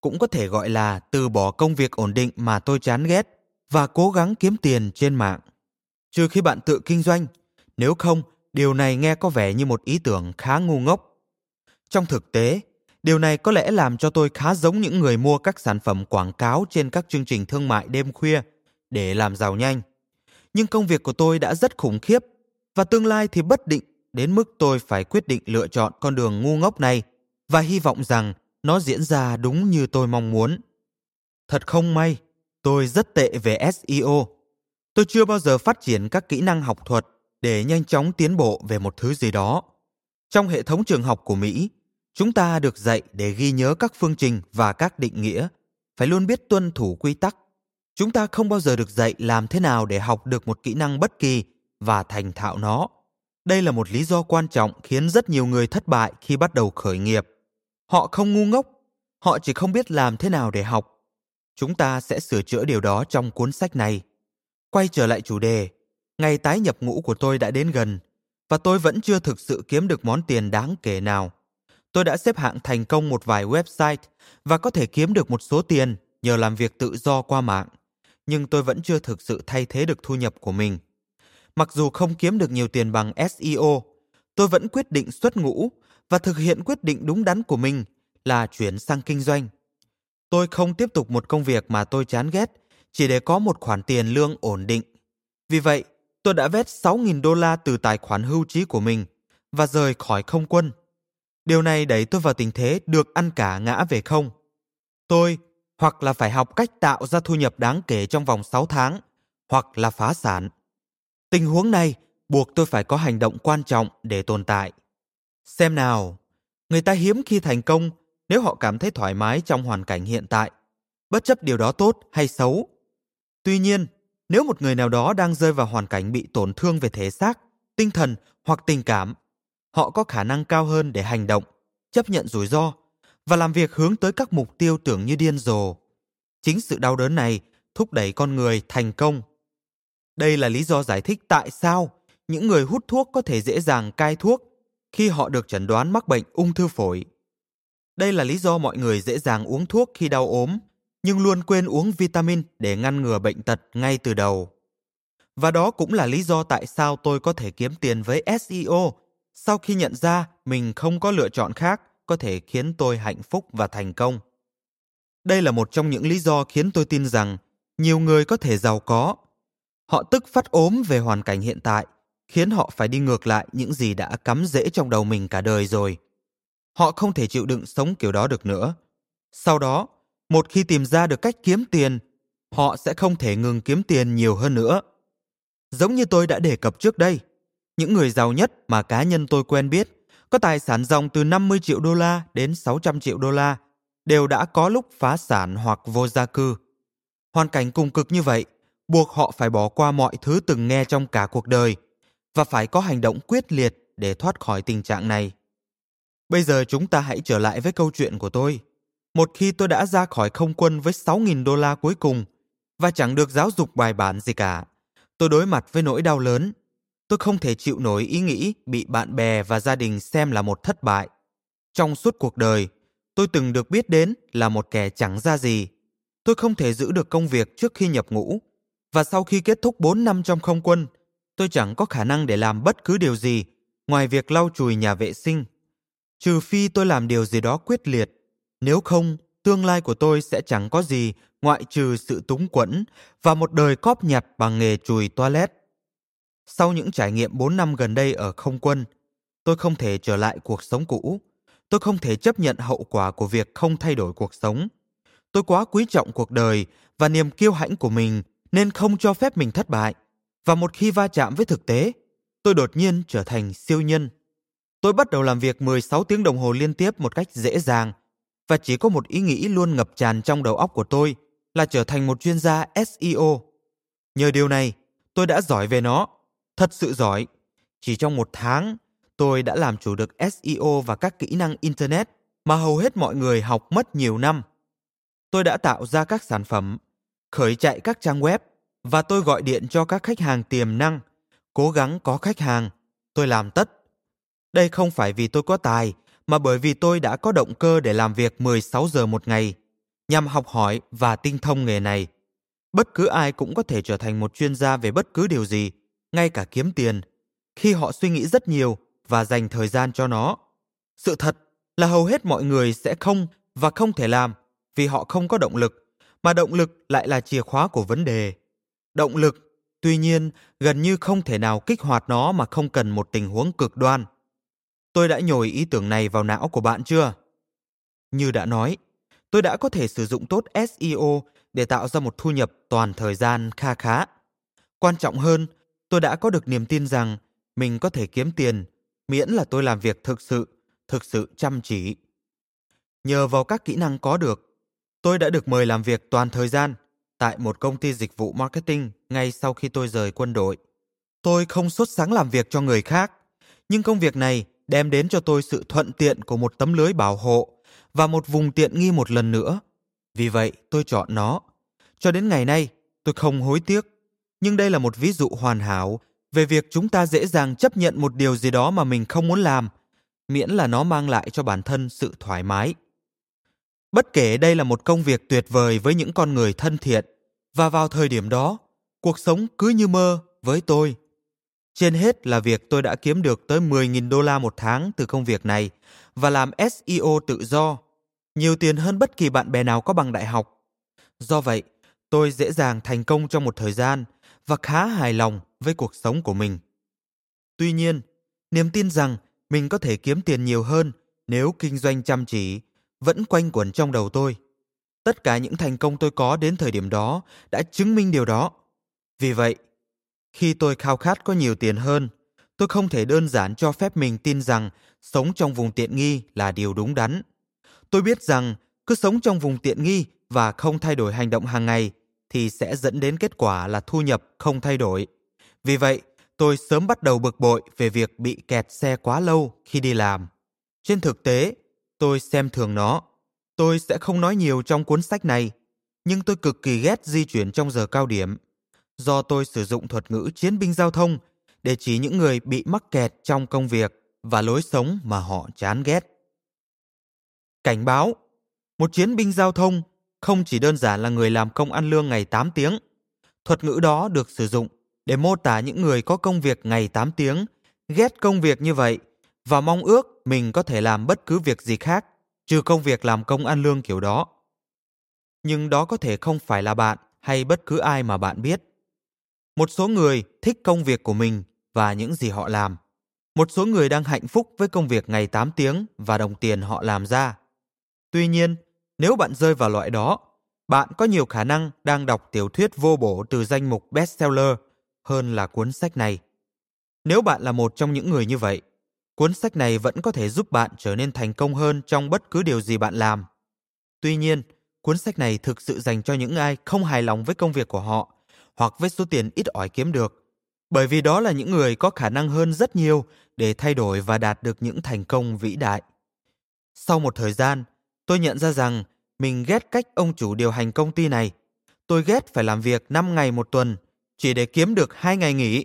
Cũng có thể gọi là từ bỏ công việc ổn định mà tôi chán ghét và cố gắng kiếm tiền trên mạng. Trừ khi bạn tự kinh doanh, nếu không, điều này nghe có vẻ như một ý tưởng khá ngu ngốc. Trong thực tế, điều này có lẽ làm cho tôi khá giống những người mua các sản phẩm quảng cáo trên các chương trình thương mại đêm khuya để làm giàu nhanh. Nhưng công việc của tôi đã rất khủng khiếp và tương lai thì bất định đến mức tôi phải quyết định lựa chọn con đường ngu ngốc này và hy vọng rằng nó diễn ra đúng như tôi mong muốn. Thật không may, tôi rất tệ về SEO. Tôi chưa bao giờ phát triển các kỹ năng học thuật để nhanh chóng tiến bộ về một thứ gì đó. Trong hệ thống trường học của Mỹ, chúng ta được dạy để ghi nhớ các phương trình và các định nghĩa, phải luôn biết tuân thủ quy tắc. Chúng ta không bao giờ được dạy làm thế nào để học được một kỹ năng bất kỳ và thành thạo nó. Đây là một lý do quan trọng khiến rất nhiều người thất bại khi bắt đầu khởi nghiệp. Họ không ngu ngốc, họ chỉ không biết làm thế nào để học. Chúng ta sẽ sửa chữa điều đó trong cuốn sách này. Quay trở lại chủ đề, ngày tái nhập ngũ của tôi đã đến gần và tôi vẫn chưa thực sự kiếm được món tiền đáng kể nào. Tôi đã xếp hạng thành công một vài website và có thể kiếm được một số tiền nhờ làm việc tự do qua mạng, nhưng tôi vẫn chưa thực sự thay thế được thu nhập của mình. Mặc dù không kiếm được nhiều tiền bằng SEO, tôi vẫn quyết định xuất ngũ và thực hiện quyết định đúng đắn của mình là chuyển sang kinh doanh. Tôi không tiếp tục một công việc mà tôi chán ghét chỉ để có một khoản tiền lương ổn định. Vì vậy, tôi đã vét 6.000 đô la từ tài khoản hưu trí của mình và rời khỏi không quân. Điều này đẩy tôi vào tình thế được ăn cả ngã về không. Tôi hoặc là phải học cách tạo ra thu nhập đáng kể trong vòng 6 tháng, hoặc là phá sản. Tình huống này buộc tôi phải có hành động quan trọng để tồn tại. Xem nào, người ta hiếm khi thành công nếu họ cảm thấy thoải mái trong hoàn cảnh hiện tại, bất chấp điều đó tốt hay xấu. Tuy nhiên, nếu một người nào đó đang rơi vào hoàn cảnh bị tổn thương về thể xác, tinh thần hoặc tình cảm, họ có khả năng cao hơn để hành động, chấp nhận rủi ro và làm việc hướng tới các mục tiêu tưởng như điên rồ. Chính sự đau đớn này thúc đẩy con người thành công đây là lý do giải thích tại sao những người hút thuốc có thể dễ dàng cai thuốc khi họ được chẩn đoán mắc bệnh ung thư phổi. Đây là lý do mọi người dễ dàng uống thuốc khi đau ốm, nhưng luôn quên uống vitamin để ngăn ngừa bệnh tật ngay từ đầu. Và đó cũng là lý do tại sao tôi có thể kiếm tiền với SEO sau khi nhận ra mình không có lựa chọn khác có thể khiến tôi hạnh phúc và thành công. Đây là một trong những lý do khiến tôi tin rằng nhiều người có thể giàu có Họ tức phát ốm về hoàn cảnh hiện tại, khiến họ phải đi ngược lại những gì đã cắm rễ trong đầu mình cả đời rồi. Họ không thể chịu đựng sống kiểu đó được nữa. Sau đó, một khi tìm ra được cách kiếm tiền, họ sẽ không thể ngừng kiếm tiền nhiều hơn nữa. Giống như tôi đã đề cập trước đây, những người giàu nhất mà cá nhân tôi quen biết có tài sản dòng từ 50 triệu đô la đến 600 triệu đô la đều đã có lúc phá sản hoặc vô gia cư. Hoàn cảnh cùng cực như vậy buộc họ phải bỏ qua mọi thứ từng nghe trong cả cuộc đời và phải có hành động quyết liệt để thoát khỏi tình trạng này. Bây giờ chúng ta hãy trở lại với câu chuyện của tôi. Một khi tôi đã ra khỏi không quân với 6.000 đô la cuối cùng và chẳng được giáo dục bài bản gì cả, tôi đối mặt với nỗi đau lớn. Tôi không thể chịu nổi ý nghĩ bị bạn bè và gia đình xem là một thất bại. Trong suốt cuộc đời, tôi từng được biết đến là một kẻ chẳng ra gì. Tôi không thể giữ được công việc trước khi nhập ngũ và sau khi kết thúc 4 năm trong không quân, tôi chẳng có khả năng để làm bất cứ điều gì ngoài việc lau chùi nhà vệ sinh. Trừ phi tôi làm điều gì đó quyết liệt, nếu không, tương lai của tôi sẽ chẳng có gì ngoại trừ sự túng quẫn và một đời cóp nhặt bằng nghề chùi toilet. Sau những trải nghiệm 4 năm gần đây ở không quân, tôi không thể trở lại cuộc sống cũ. Tôi không thể chấp nhận hậu quả của việc không thay đổi cuộc sống. Tôi quá quý trọng cuộc đời và niềm kiêu hãnh của mình nên không cho phép mình thất bại. Và một khi va chạm với thực tế, tôi đột nhiên trở thành siêu nhân. Tôi bắt đầu làm việc 16 tiếng đồng hồ liên tiếp một cách dễ dàng và chỉ có một ý nghĩ luôn ngập tràn trong đầu óc của tôi là trở thành một chuyên gia SEO. Nhờ điều này, tôi đã giỏi về nó, thật sự giỏi. Chỉ trong một tháng, tôi đã làm chủ được SEO và các kỹ năng Internet mà hầu hết mọi người học mất nhiều năm. Tôi đã tạo ra các sản phẩm, khởi chạy các trang web và tôi gọi điện cho các khách hàng tiềm năng, cố gắng có khách hàng, tôi làm tất. Đây không phải vì tôi có tài, mà bởi vì tôi đã có động cơ để làm việc 16 giờ một ngày, nhằm học hỏi và tinh thông nghề này. Bất cứ ai cũng có thể trở thành một chuyên gia về bất cứ điều gì, ngay cả kiếm tiền, khi họ suy nghĩ rất nhiều và dành thời gian cho nó. Sự thật là hầu hết mọi người sẽ không và không thể làm vì họ không có động lực, mà động lực lại là chìa khóa của vấn đề. Động lực, tuy nhiên, gần như không thể nào kích hoạt nó mà không cần một tình huống cực đoan. Tôi đã nhồi ý tưởng này vào não của bạn chưa? Như đã nói, tôi đã có thể sử dụng tốt SEO để tạo ra một thu nhập toàn thời gian kha khá. Quan trọng hơn, tôi đã có được niềm tin rằng mình có thể kiếm tiền miễn là tôi làm việc thực sự, thực sự chăm chỉ. Nhờ vào các kỹ năng có được, tôi đã được mời làm việc toàn thời gian tại một công ty dịch vụ marketing ngay sau khi tôi rời quân đội. Tôi không xuất sáng làm việc cho người khác, nhưng công việc này đem đến cho tôi sự thuận tiện của một tấm lưới bảo hộ và một vùng tiện nghi một lần nữa. Vì vậy, tôi chọn nó. Cho đến ngày nay, tôi không hối tiếc. Nhưng đây là một ví dụ hoàn hảo về việc chúng ta dễ dàng chấp nhận một điều gì đó mà mình không muốn làm, miễn là nó mang lại cho bản thân sự thoải mái. Bất kể đây là một công việc tuyệt vời với những con người thân thiện, và vào thời điểm đó, cuộc sống cứ như mơ với tôi. Trên hết là việc tôi đã kiếm được tới 10.000 đô la một tháng từ công việc này và làm SEO tự do, nhiều tiền hơn bất kỳ bạn bè nào có bằng đại học. Do vậy, tôi dễ dàng thành công trong một thời gian và khá hài lòng với cuộc sống của mình. Tuy nhiên, niềm tin rằng mình có thể kiếm tiền nhiều hơn nếu kinh doanh chăm chỉ vẫn quanh quẩn trong đầu tôi. Tất cả những thành công tôi có đến thời điểm đó đã chứng minh điều đó. Vì vậy, khi tôi khao khát có nhiều tiền hơn, tôi không thể đơn giản cho phép mình tin rằng sống trong vùng tiện nghi là điều đúng đắn. Tôi biết rằng cứ sống trong vùng tiện nghi và không thay đổi hành động hàng ngày thì sẽ dẫn đến kết quả là thu nhập không thay đổi. Vì vậy, tôi sớm bắt đầu bực bội về việc bị kẹt xe quá lâu khi đi làm. Trên thực tế, tôi xem thường nó. Tôi sẽ không nói nhiều trong cuốn sách này, nhưng tôi cực kỳ ghét di chuyển trong giờ cao điểm do tôi sử dụng thuật ngữ chiến binh giao thông để chỉ những người bị mắc kẹt trong công việc và lối sống mà họ chán ghét. Cảnh báo, một chiến binh giao thông không chỉ đơn giản là người làm công ăn lương ngày 8 tiếng. Thuật ngữ đó được sử dụng để mô tả những người có công việc ngày 8 tiếng, ghét công việc như vậy và mong ước mình có thể làm bất cứ việc gì khác trừ công việc làm công ăn lương kiểu đó. Nhưng đó có thể không phải là bạn hay bất cứ ai mà bạn biết. Một số người thích công việc của mình và những gì họ làm. Một số người đang hạnh phúc với công việc ngày 8 tiếng và đồng tiền họ làm ra. Tuy nhiên, nếu bạn rơi vào loại đó, bạn có nhiều khả năng đang đọc tiểu thuyết vô bổ từ danh mục bestseller hơn là cuốn sách này. Nếu bạn là một trong những người như vậy, cuốn sách này vẫn có thể giúp bạn trở nên thành công hơn trong bất cứ điều gì bạn làm. Tuy nhiên, cuốn sách này thực sự dành cho những ai không hài lòng với công việc của họ hoặc với số tiền ít ỏi kiếm được, bởi vì đó là những người có khả năng hơn rất nhiều để thay đổi và đạt được những thành công vĩ đại. Sau một thời gian, tôi nhận ra rằng mình ghét cách ông chủ điều hành công ty này. Tôi ghét phải làm việc 5 ngày một tuần chỉ để kiếm được 2 ngày nghỉ.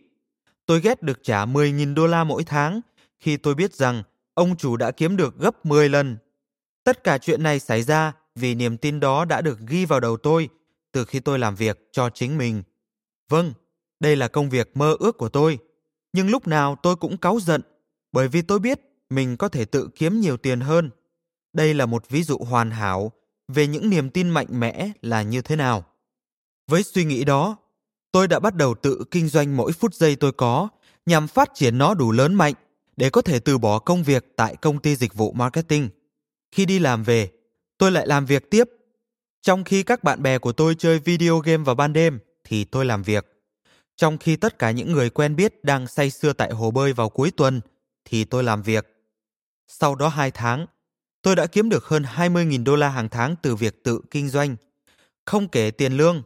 Tôi ghét được trả 10.000 đô la mỗi tháng khi tôi biết rằng ông chủ đã kiếm được gấp 10 lần. Tất cả chuyện này xảy ra vì niềm tin đó đã được ghi vào đầu tôi từ khi tôi làm việc cho chính mình. Vâng, đây là công việc mơ ước của tôi. Nhưng lúc nào tôi cũng cáu giận bởi vì tôi biết mình có thể tự kiếm nhiều tiền hơn. Đây là một ví dụ hoàn hảo về những niềm tin mạnh mẽ là như thế nào. Với suy nghĩ đó, tôi đã bắt đầu tự kinh doanh mỗi phút giây tôi có nhằm phát triển nó đủ lớn mạnh để có thể từ bỏ công việc tại công ty dịch vụ marketing. Khi đi làm về, tôi lại làm việc tiếp. Trong khi các bạn bè của tôi chơi video game vào ban đêm, thì tôi làm việc. Trong khi tất cả những người quen biết đang say sưa tại hồ bơi vào cuối tuần, thì tôi làm việc. Sau đó hai tháng, tôi đã kiếm được hơn 20.000 đô la hàng tháng từ việc tự kinh doanh, không kể tiền lương.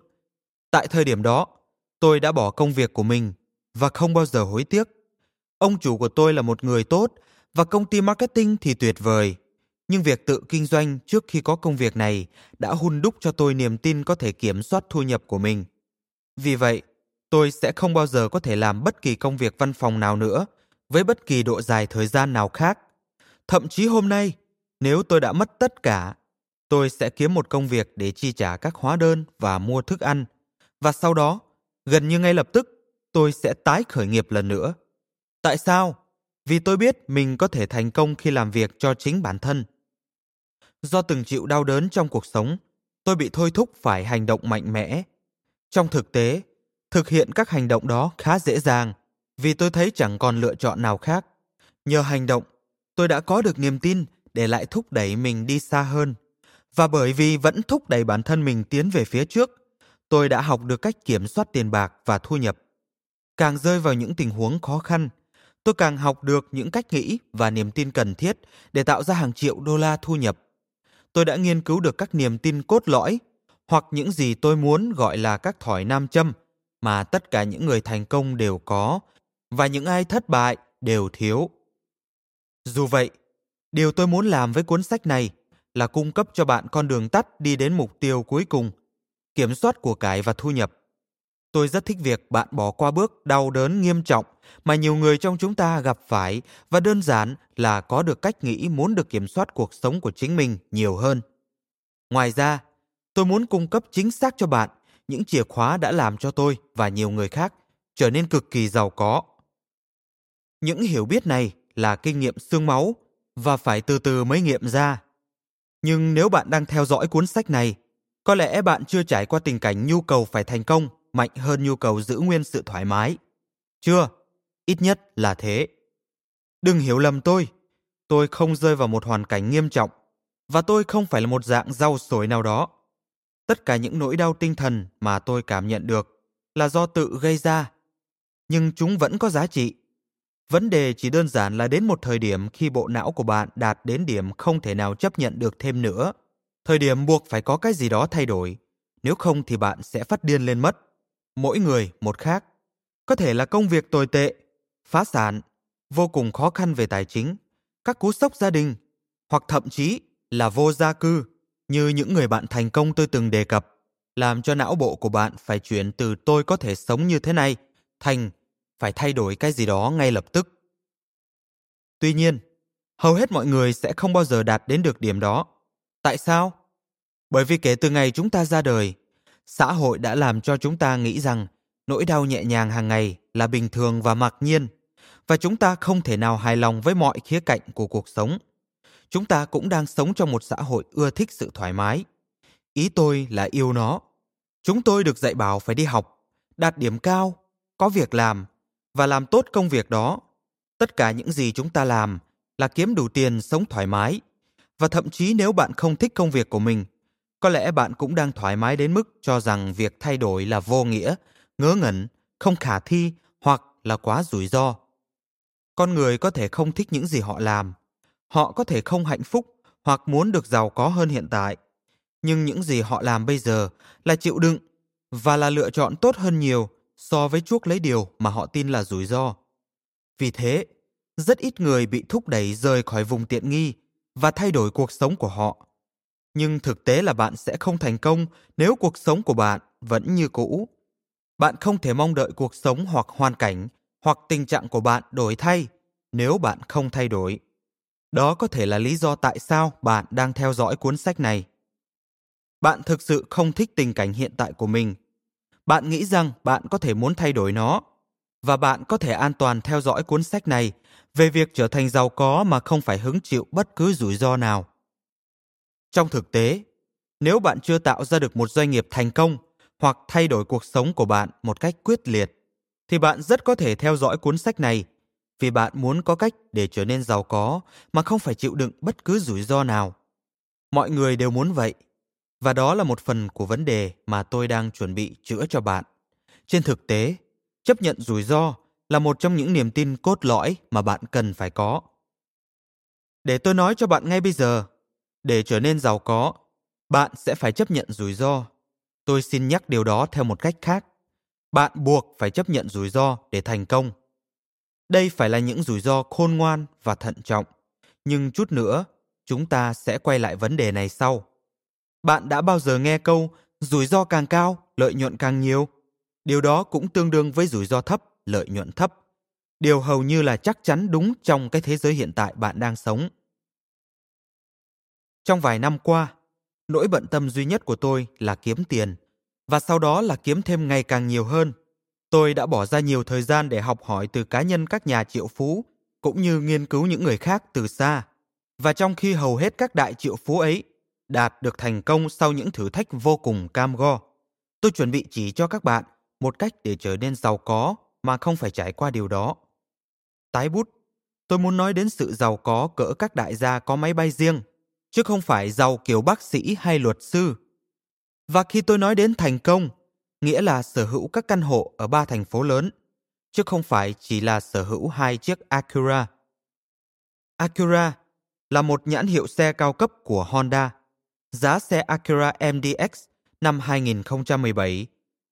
Tại thời điểm đó, tôi đã bỏ công việc của mình và không bao giờ hối tiếc. Ông chủ của tôi là một người tốt và công ty marketing thì tuyệt vời. Nhưng việc tự kinh doanh trước khi có công việc này đã hun đúc cho tôi niềm tin có thể kiểm soát thu nhập của mình. Vì vậy, tôi sẽ không bao giờ có thể làm bất kỳ công việc văn phòng nào nữa với bất kỳ độ dài thời gian nào khác. Thậm chí hôm nay, nếu tôi đã mất tất cả, tôi sẽ kiếm một công việc để chi trả các hóa đơn và mua thức ăn. Và sau đó, gần như ngay lập tức, tôi sẽ tái khởi nghiệp lần nữa. Tại sao? Vì tôi biết mình có thể thành công khi làm việc cho chính bản thân. Do từng chịu đau đớn trong cuộc sống, tôi bị thôi thúc phải hành động mạnh mẽ. Trong thực tế, thực hiện các hành động đó khá dễ dàng vì tôi thấy chẳng còn lựa chọn nào khác. Nhờ hành động, tôi đã có được niềm tin để lại thúc đẩy mình đi xa hơn. Và bởi vì vẫn thúc đẩy bản thân mình tiến về phía trước, tôi đã học được cách kiểm soát tiền bạc và thu nhập. Càng rơi vào những tình huống khó khăn, tôi càng học được những cách nghĩ và niềm tin cần thiết để tạo ra hàng triệu đô la thu nhập. Tôi đã nghiên cứu được các niềm tin cốt lõi hoặc những gì tôi muốn gọi là các thỏi nam châm mà tất cả những người thành công đều có và những ai thất bại đều thiếu. Dù vậy, điều tôi muốn làm với cuốn sách này là cung cấp cho bạn con đường tắt đi đến mục tiêu cuối cùng, kiểm soát của cải và thu nhập. Tôi rất thích việc bạn bỏ qua bước đau đớn nghiêm trọng mà nhiều người trong chúng ta gặp phải và đơn giản là có được cách nghĩ muốn được kiểm soát cuộc sống của chính mình nhiều hơn. Ngoài ra, tôi muốn cung cấp chính xác cho bạn những chìa khóa đã làm cho tôi và nhiều người khác trở nên cực kỳ giàu có. Những hiểu biết này là kinh nghiệm xương máu và phải từ từ mới nghiệm ra. Nhưng nếu bạn đang theo dõi cuốn sách này, có lẽ bạn chưa trải qua tình cảnh nhu cầu phải thành công mạnh hơn nhu cầu giữ nguyên sự thoải mái. Chưa, ít nhất là thế. Đừng hiểu lầm tôi, tôi không rơi vào một hoàn cảnh nghiêm trọng và tôi không phải là một dạng rau sồi nào đó. Tất cả những nỗi đau tinh thần mà tôi cảm nhận được là do tự gây ra, nhưng chúng vẫn có giá trị. Vấn đề chỉ đơn giản là đến một thời điểm khi bộ não của bạn đạt đến điểm không thể nào chấp nhận được thêm nữa. Thời điểm buộc phải có cái gì đó thay đổi, nếu không thì bạn sẽ phát điên lên mất. Mỗi người một khác. Có thể là công việc tồi tệ, phá sản, vô cùng khó khăn về tài chính, các cú sốc gia đình, hoặc thậm chí là vô gia cư như những người bạn thành công tôi từng đề cập, làm cho não bộ của bạn phải chuyển từ tôi có thể sống như thế này thành phải thay đổi cái gì đó ngay lập tức. Tuy nhiên, hầu hết mọi người sẽ không bao giờ đạt đến được điểm đó. Tại sao? Bởi vì kể từ ngày chúng ta ra đời, xã hội đã làm cho chúng ta nghĩ rằng nỗi đau nhẹ nhàng hàng ngày là bình thường và mặc nhiên và chúng ta không thể nào hài lòng với mọi khía cạnh của cuộc sống chúng ta cũng đang sống trong một xã hội ưa thích sự thoải mái ý tôi là yêu nó chúng tôi được dạy bảo phải đi học đạt điểm cao có việc làm và làm tốt công việc đó. Tất cả những gì chúng ta làm là kiếm đủ tiền sống thoải mái. Và thậm chí nếu bạn không thích công việc của mình, có lẽ bạn cũng đang thoải mái đến mức cho rằng việc thay đổi là vô nghĩa, ngớ ngẩn, không khả thi hoặc là quá rủi ro. Con người có thể không thích những gì họ làm. Họ có thể không hạnh phúc hoặc muốn được giàu có hơn hiện tại. Nhưng những gì họ làm bây giờ là chịu đựng và là lựa chọn tốt hơn nhiều so với chuốc lấy điều mà họ tin là rủi ro. Vì thế, rất ít người bị thúc đẩy rời khỏi vùng tiện nghi và thay đổi cuộc sống của họ. Nhưng thực tế là bạn sẽ không thành công nếu cuộc sống của bạn vẫn như cũ. Bạn không thể mong đợi cuộc sống hoặc hoàn cảnh hoặc tình trạng của bạn đổi thay nếu bạn không thay đổi. Đó có thể là lý do tại sao bạn đang theo dõi cuốn sách này. Bạn thực sự không thích tình cảnh hiện tại của mình bạn nghĩ rằng bạn có thể muốn thay đổi nó và bạn có thể an toàn theo dõi cuốn sách này về việc trở thành giàu có mà không phải hứng chịu bất cứ rủi ro nào trong thực tế nếu bạn chưa tạo ra được một doanh nghiệp thành công hoặc thay đổi cuộc sống của bạn một cách quyết liệt thì bạn rất có thể theo dõi cuốn sách này vì bạn muốn có cách để trở nên giàu có mà không phải chịu đựng bất cứ rủi ro nào. Mọi người đều muốn vậy, và đó là một phần của vấn đề mà tôi đang chuẩn bị chữa cho bạn. Trên thực tế, chấp nhận rủi ro là một trong những niềm tin cốt lõi mà bạn cần phải có. Để tôi nói cho bạn ngay bây giờ, để trở nên giàu có, bạn sẽ phải chấp nhận rủi ro. Tôi xin nhắc điều đó theo một cách khác. Bạn buộc phải chấp nhận rủi ro để thành công đây phải là những rủi ro khôn ngoan và thận trọng. Nhưng chút nữa, chúng ta sẽ quay lại vấn đề này sau. Bạn đã bao giờ nghe câu rủi ro càng cao, lợi nhuận càng nhiều? Điều đó cũng tương đương với rủi ro thấp, lợi nhuận thấp. Điều hầu như là chắc chắn đúng trong cái thế giới hiện tại bạn đang sống. Trong vài năm qua, nỗi bận tâm duy nhất của tôi là kiếm tiền và sau đó là kiếm thêm ngày càng nhiều hơn. Tôi đã bỏ ra nhiều thời gian để học hỏi từ cá nhân các nhà triệu phú cũng như nghiên cứu những người khác từ xa. Và trong khi hầu hết các đại triệu phú ấy đạt được thành công sau những thử thách vô cùng cam go, tôi chuẩn bị chỉ cho các bạn một cách để trở nên giàu có mà không phải trải qua điều đó. Tái bút, tôi muốn nói đến sự giàu có cỡ các đại gia có máy bay riêng, chứ không phải giàu kiểu bác sĩ hay luật sư. Và khi tôi nói đến thành công, nghĩa là sở hữu các căn hộ ở ba thành phố lớn, chứ không phải chỉ là sở hữu hai chiếc Acura. Acura là một nhãn hiệu xe cao cấp của Honda. Giá xe Acura MDX năm 2017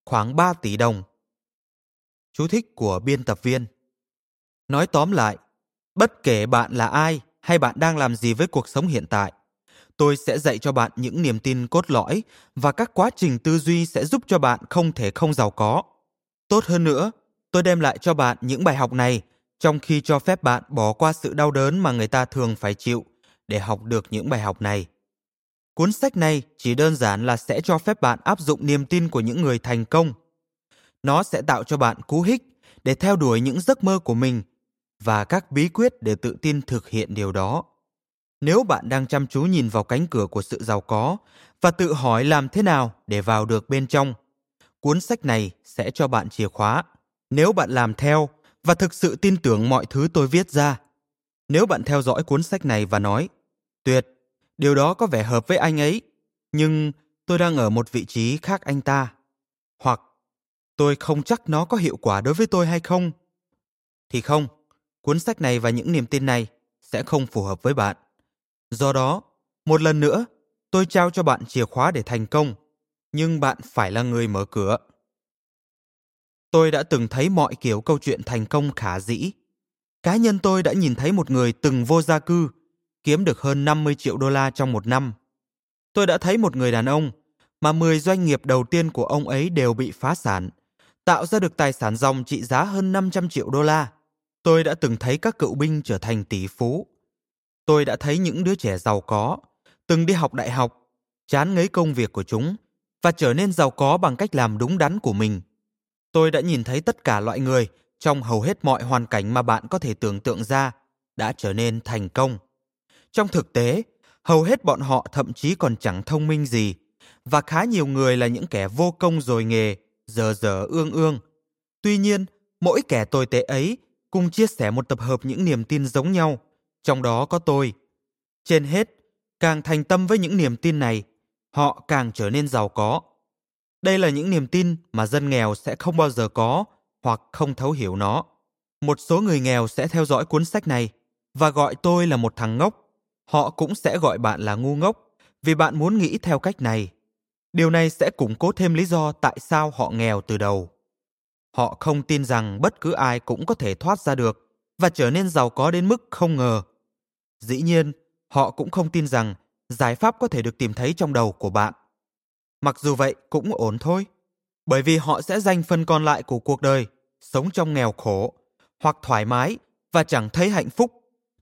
khoảng 3 tỷ đồng. Chú thích của biên tập viên. Nói tóm lại, bất kể bạn là ai hay bạn đang làm gì với cuộc sống hiện tại, tôi sẽ dạy cho bạn những niềm tin cốt lõi và các quá trình tư duy sẽ giúp cho bạn không thể không giàu có. Tốt hơn nữa, tôi đem lại cho bạn những bài học này trong khi cho phép bạn bỏ qua sự đau đớn mà người ta thường phải chịu để học được những bài học này. Cuốn sách này chỉ đơn giản là sẽ cho phép bạn áp dụng niềm tin của những người thành công. Nó sẽ tạo cho bạn cú hích để theo đuổi những giấc mơ của mình và các bí quyết để tự tin thực hiện điều đó. Nếu bạn đang chăm chú nhìn vào cánh cửa của sự giàu có và tự hỏi làm thế nào để vào được bên trong, cuốn sách này sẽ cho bạn chìa khóa. Nếu bạn làm theo và thực sự tin tưởng mọi thứ tôi viết ra, nếu bạn theo dõi cuốn sách này và nói, tuyệt, điều đó có vẻ hợp với anh ấy, nhưng tôi đang ở một vị trí khác anh ta. Hoặc tôi không chắc nó có hiệu quả đối với tôi hay không. Thì không, cuốn sách này và những niềm tin này sẽ không phù hợp với bạn. Do đó, một lần nữa, tôi trao cho bạn chìa khóa để thành công, nhưng bạn phải là người mở cửa. Tôi đã từng thấy mọi kiểu câu chuyện thành công khả dĩ. Cá nhân tôi đã nhìn thấy một người từng vô gia cư, kiếm được hơn 50 triệu đô la trong một năm. Tôi đã thấy một người đàn ông mà 10 doanh nghiệp đầu tiên của ông ấy đều bị phá sản, tạo ra được tài sản dòng trị giá hơn 500 triệu đô la. Tôi đã từng thấy các cựu binh trở thành tỷ phú. Tôi đã thấy những đứa trẻ giàu có, từng đi học đại học, chán ngấy công việc của chúng và trở nên giàu có bằng cách làm đúng đắn của mình. Tôi đã nhìn thấy tất cả loại người trong hầu hết mọi hoàn cảnh mà bạn có thể tưởng tượng ra đã trở nên thành công. Trong thực tế, hầu hết bọn họ thậm chí còn chẳng thông minh gì và khá nhiều người là những kẻ vô công rồi nghề, giờ giờ ương ương. Tuy nhiên, mỗi kẻ tồi tệ ấy cùng chia sẻ một tập hợp những niềm tin giống nhau, trong đó có tôi. Trên hết, càng thành tâm với những niềm tin này, họ càng trở nên giàu có. Đây là những niềm tin mà dân nghèo sẽ không bao giờ có hoặc không thấu hiểu nó. Một số người nghèo sẽ theo dõi cuốn sách này và gọi tôi là một thằng ngốc. Họ cũng sẽ gọi bạn là ngu ngốc vì bạn muốn nghĩ theo cách này. Điều này sẽ củng cố thêm lý do tại sao họ nghèo từ đầu. Họ không tin rằng bất cứ ai cũng có thể thoát ra được và trở nên giàu có đến mức không ngờ. Dĩ nhiên, họ cũng không tin rằng giải pháp có thể được tìm thấy trong đầu của bạn. Mặc dù vậy cũng ổn thôi, bởi vì họ sẽ dành phần còn lại của cuộc đời sống trong nghèo khổ hoặc thoải mái và chẳng thấy hạnh phúc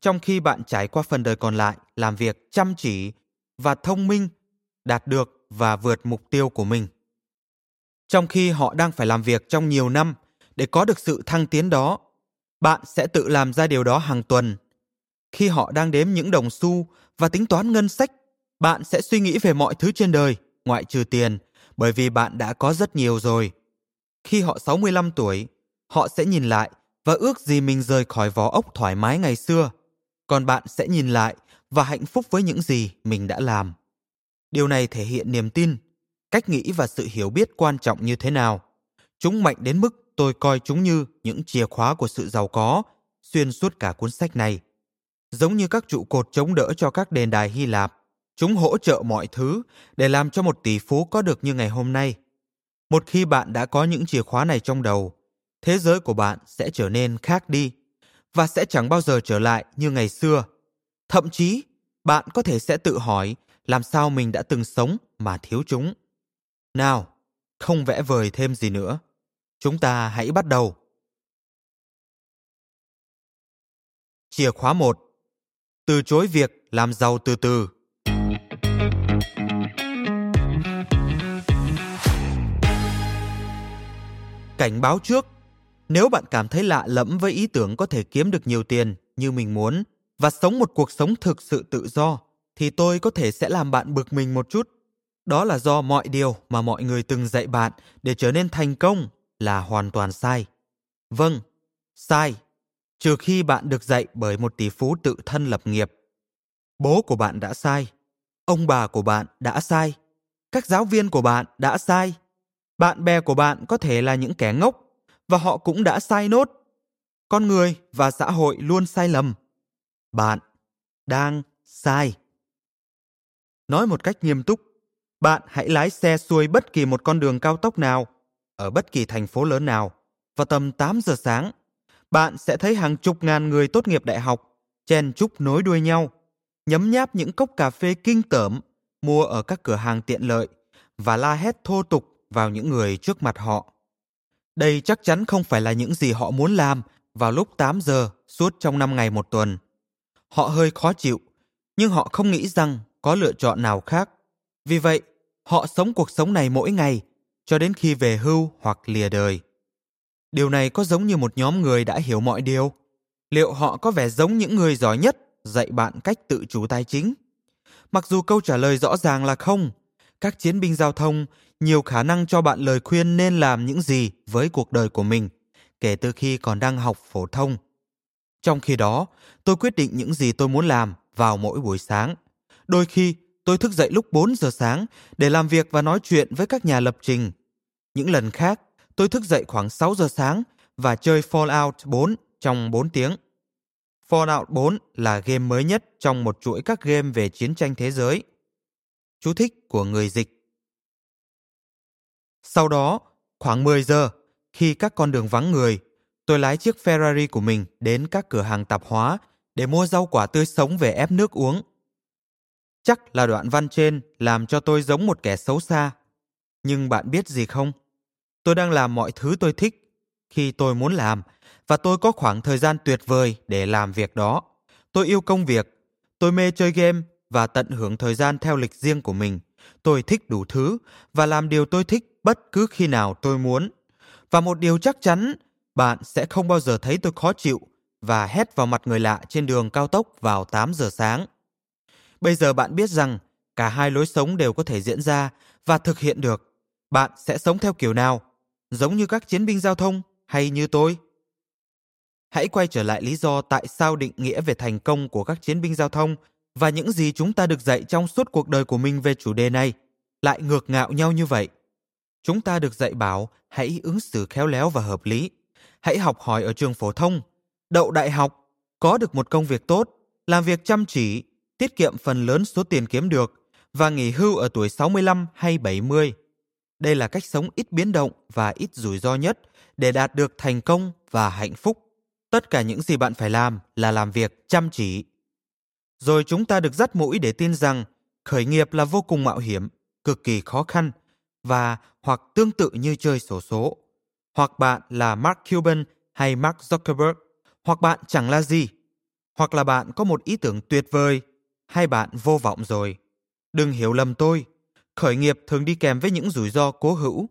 trong khi bạn trải qua phần đời còn lại làm việc chăm chỉ và thông minh đạt được và vượt mục tiêu của mình trong khi họ đang phải làm việc trong nhiều năm để có được sự thăng tiến đó bạn sẽ tự làm ra điều đó hàng tuần khi họ đang đếm những đồng xu và tính toán ngân sách bạn sẽ suy nghĩ về mọi thứ trên đời ngoại trừ tiền bởi vì bạn đã có rất nhiều rồi. Khi họ 65 tuổi, họ sẽ nhìn lại và ước gì mình rời khỏi vỏ ốc thoải mái ngày xưa. Còn bạn sẽ nhìn lại và hạnh phúc với những gì mình đã làm. Điều này thể hiện niềm tin, cách nghĩ và sự hiểu biết quan trọng như thế nào. Chúng mạnh đến mức tôi coi chúng như những chìa khóa của sự giàu có xuyên suốt cả cuốn sách này. Giống như các trụ cột chống đỡ cho các đền đài Hy Lạp, Chúng hỗ trợ mọi thứ để làm cho một tỷ phú có được như ngày hôm nay. Một khi bạn đã có những chìa khóa này trong đầu, thế giới của bạn sẽ trở nên khác đi và sẽ chẳng bao giờ trở lại như ngày xưa. Thậm chí, bạn có thể sẽ tự hỏi làm sao mình đã từng sống mà thiếu chúng. Nào, không vẽ vời thêm gì nữa. Chúng ta hãy bắt đầu. Chìa khóa 1. Từ chối việc làm giàu từ từ. Cảnh báo trước, nếu bạn cảm thấy lạ lẫm với ý tưởng có thể kiếm được nhiều tiền như mình muốn và sống một cuộc sống thực sự tự do, thì tôi có thể sẽ làm bạn bực mình một chút. Đó là do mọi điều mà mọi người từng dạy bạn để trở nên thành công là hoàn toàn sai. Vâng, sai. Trừ khi bạn được dạy bởi một tỷ phú tự thân lập nghiệp. Bố của bạn đã sai. Ông bà của bạn đã sai. Các giáo viên của bạn đã sai. Bạn bè của bạn có thể là những kẻ ngốc và họ cũng đã sai nốt. Con người và xã hội luôn sai lầm. Bạn đang sai. Nói một cách nghiêm túc, bạn hãy lái xe xuôi bất kỳ một con đường cao tốc nào ở bất kỳ thành phố lớn nào vào tầm 8 giờ sáng. Bạn sẽ thấy hàng chục ngàn người tốt nghiệp đại học chen chúc nối đuôi nhau, nhấm nháp những cốc cà phê kinh tởm mua ở các cửa hàng tiện lợi và la hét thô tục vào những người trước mặt họ. Đây chắc chắn không phải là những gì họ muốn làm vào lúc 8 giờ suốt trong 5 ngày một tuần. Họ hơi khó chịu, nhưng họ không nghĩ rằng có lựa chọn nào khác. Vì vậy, họ sống cuộc sống này mỗi ngày cho đến khi về hưu hoặc lìa đời. Điều này có giống như một nhóm người đã hiểu mọi điều. Liệu họ có vẻ giống những người giỏi nhất dạy bạn cách tự chủ tài chính? Mặc dù câu trả lời rõ ràng là không, các chiến binh giao thông nhiều khả năng cho bạn lời khuyên nên làm những gì với cuộc đời của mình kể từ khi còn đang học phổ thông. Trong khi đó, tôi quyết định những gì tôi muốn làm vào mỗi buổi sáng. Đôi khi, tôi thức dậy lúc 4 giờ sáng để làm việc và nói chuyện với các nhà lập trình. Những lần khác, tôi thức dậy khoảng 6 giờ sáng và chơi Fallout 4 trong 4 tiếng. Fallout 4 là game mới nhất trong một chuỗi các game về chiến tranh thế giới. Chú thích của người dịch sau đó, khoảng 10 giờ, khi các con đường vắng người, tôi lái chiếc Ferrari của mình đến các cửa hàng tạp hóa để mua rau quả tươi sống về ép nước uống. Chắc là đoạn văn trên làm cho tôi giống một kẻ xấu xa. Nhưng bạn biết gì không? Tôi đang làm mọi thứ tôi thích khi tôi muốn làm và tôi có khoảng thời gian tuyệt vời để làm việc đó. Tôi yêu công việc, tôi mê chơi game và tận hưởng thời gian theo lịch riêng của mình. Tôi thích đủ thứ và làm điều tôi thích bất cứ khi nào tôi muốn. Và một điều chắc chắn, bạn sẽ không bao giờ thấy tôi khó chịu và hét vào mặt người lạ trên đường cao tốc vào 8 giờ sáng. Bây giờ bạn biết rằng cả hai lối sống đều có thể diễn ra và thực hiện được. Bạn sẽ sống theo kiểu nào? Giống như các chiến binh giao thông hay như tôi? Hãy quay trở lại lý do tại sao định nghĩa về thành công của các chiến binh giao thông và những gì chúng ta được dạy trong suốt cuộc đời của mình về chủ đề này lại ngược ngạo nhau như vậy. Chúng ta được dạy bảo hãy ứng xử khéo léo và hợp lý. Hãy học hỏi ở trường phổ thông, đậu đại học, có được một công việc tốt, làm việc chăm chỉ, tiết kiệm phần lớn số tiền kiếm được và nghỉ hưu ở tuổi 65 hay 70. Đây là cách sống ít biến động và ít rủi ro nhất để đạt được thành công và hạnh phúc. Tất cả những gì bạn phải làm là làm việc chăm chỉ. Rồi chúng ta được dắt mũi để tin rằng khởi nghiệp là vô cùng mạo hiểm, cực kỳ khó khăn và hoặc tương tự như chơi sổ số. Hoặc bạn là Mark Cuban hay Mark Zuckerberg, hoặc bạn chẳng là gì. Hoặc là bạn có một ý tưởng tuyệt vời, hay bạn vô vọng rồi. Đừng hiểu lầm tôi, khởi nghiệp thường đi kèm với những rủi ro cố hữu,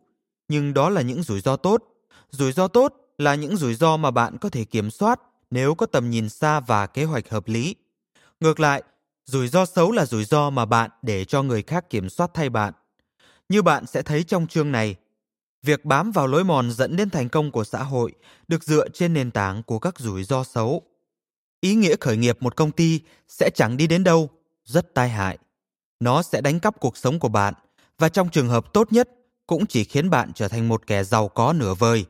nhưng đó là những rủi ro tốt. Rủi ro tốt là những rủi ro mà bạn có thể kiểm soát nếu có tầm nhìn xa và kế hoạch hợp lý. Ngược lại, rủi ro xấu là rủi ro mà bạn để cho người khác kiểm soát thay bạn. Như bạn sẽ thấy trong chương này, việc bám vào lối mòn dẫn đến thành công của xã hội được dựa trên nền tảng của các rủi ro xấu. Ý nghĩa khởi nghiệp một công ty sẽ chẳng đi đến đâu, rất tai hại. Nó sẽ đánh cắp cuộc sống của bạn và trong trường hợp tốt nhất cũng chỉ khiến bạn trở thành một kẻ giàu có nửa vời,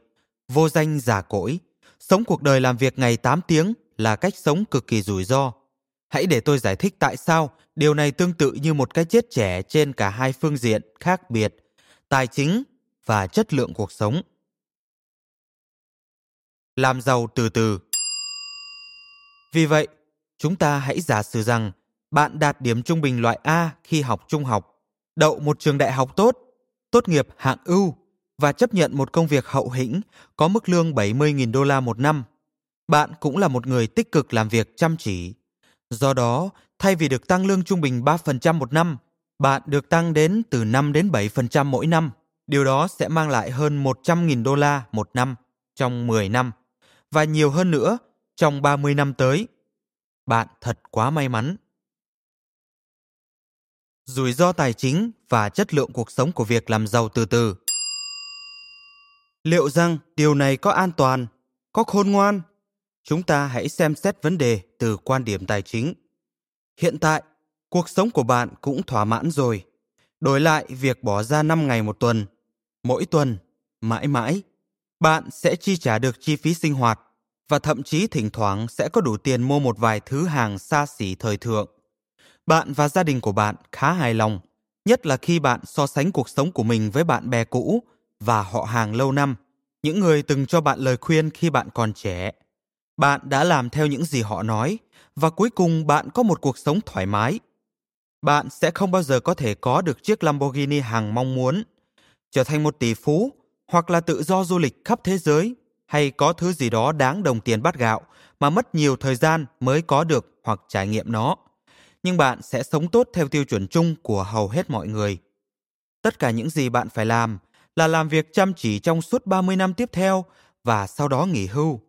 vô danh giả cỗi. Sống cuộc đời làm việc ngày 8 tiếng là cách sống cực kỳ rủi ro Hãy để tôi giải thích tại sao điều này tương tự như một cái chết trẻ trên cả hai phương diện khác biệt, tài chính và chất lượng cuộc sống. Làm giàu từ từ Vì vậy, chúng ta hãy giả sử rằng bạn đạt điểm trung bình loại A khi học trung học, đậu một trường đại học tốt, tốt nghiệp hạng ưu và chấp nhận một công việc hậu hĩnh có mức lương 70.000 đô la một năm. Bạn cũng là một người tích cực làm việc chăm chỉ. Do đó, thay vì được tăng lương trung bình 3% một năm, bạn được tăng đến từ 5 đến 7% mỗi năm. Điều đó sẽ mang lại hơn 100.000 đô la một năm trong 10 năm và nhiều hơn nữa trong 30 năm tới. Bạn thật quá may mắn. Rủi ro tài chính và chất lượng cuộc sống của việc làm giàu từ từ. Liệu rằng điều này có an toàn, có khôn ngoan? Chúng ta hãy xem xét vấn đề từ quan điểm tài chính. Hiện tại, cuộc sống của bạn cũng thỏa mãn rồi. Đổi lại việc bỏ ra 5 ngày một tuần, mỗi tuần, mãi mãi, bạn sẽ chi trả được chi phí sinh hoạt và thậm chí thỉnh thoảng sẽ có đủ tiền mua một vài thứ hàng xa xỉ thời thượng. Bạn và gia đình của bạn khá hài lòng, nhất là khi bạn so sánh cuộc sống của mình với bạn bè cũ và họ hàng lâu năm, những người từng cho bạn lời khuyên khi bạn còn trẻ. Bạn đã làm theo những gì họ nói và cuối cùng bạn có một cuộc sống thoải mái. Bạn sẽ không bao giờ có thể có được chiếc Lamborghini hàng mong muốn, trở thành một tỷ phú hoặc là tự do du lịch khắp thế giới hay có thứ gì đó đáng đồng tiền bát gạo mà mất nhiều thời gian mới có được hoặc trải nghiệm nó. Nhưng bạn sẽ sống tốt theo tiêu chuẩn chung của hầu hết mọi người. Tất cả những gì bạn phải làm là làm việc chăm chỉ trong suốt 30 năm tiếp theo và sau đó nghỉ hưu.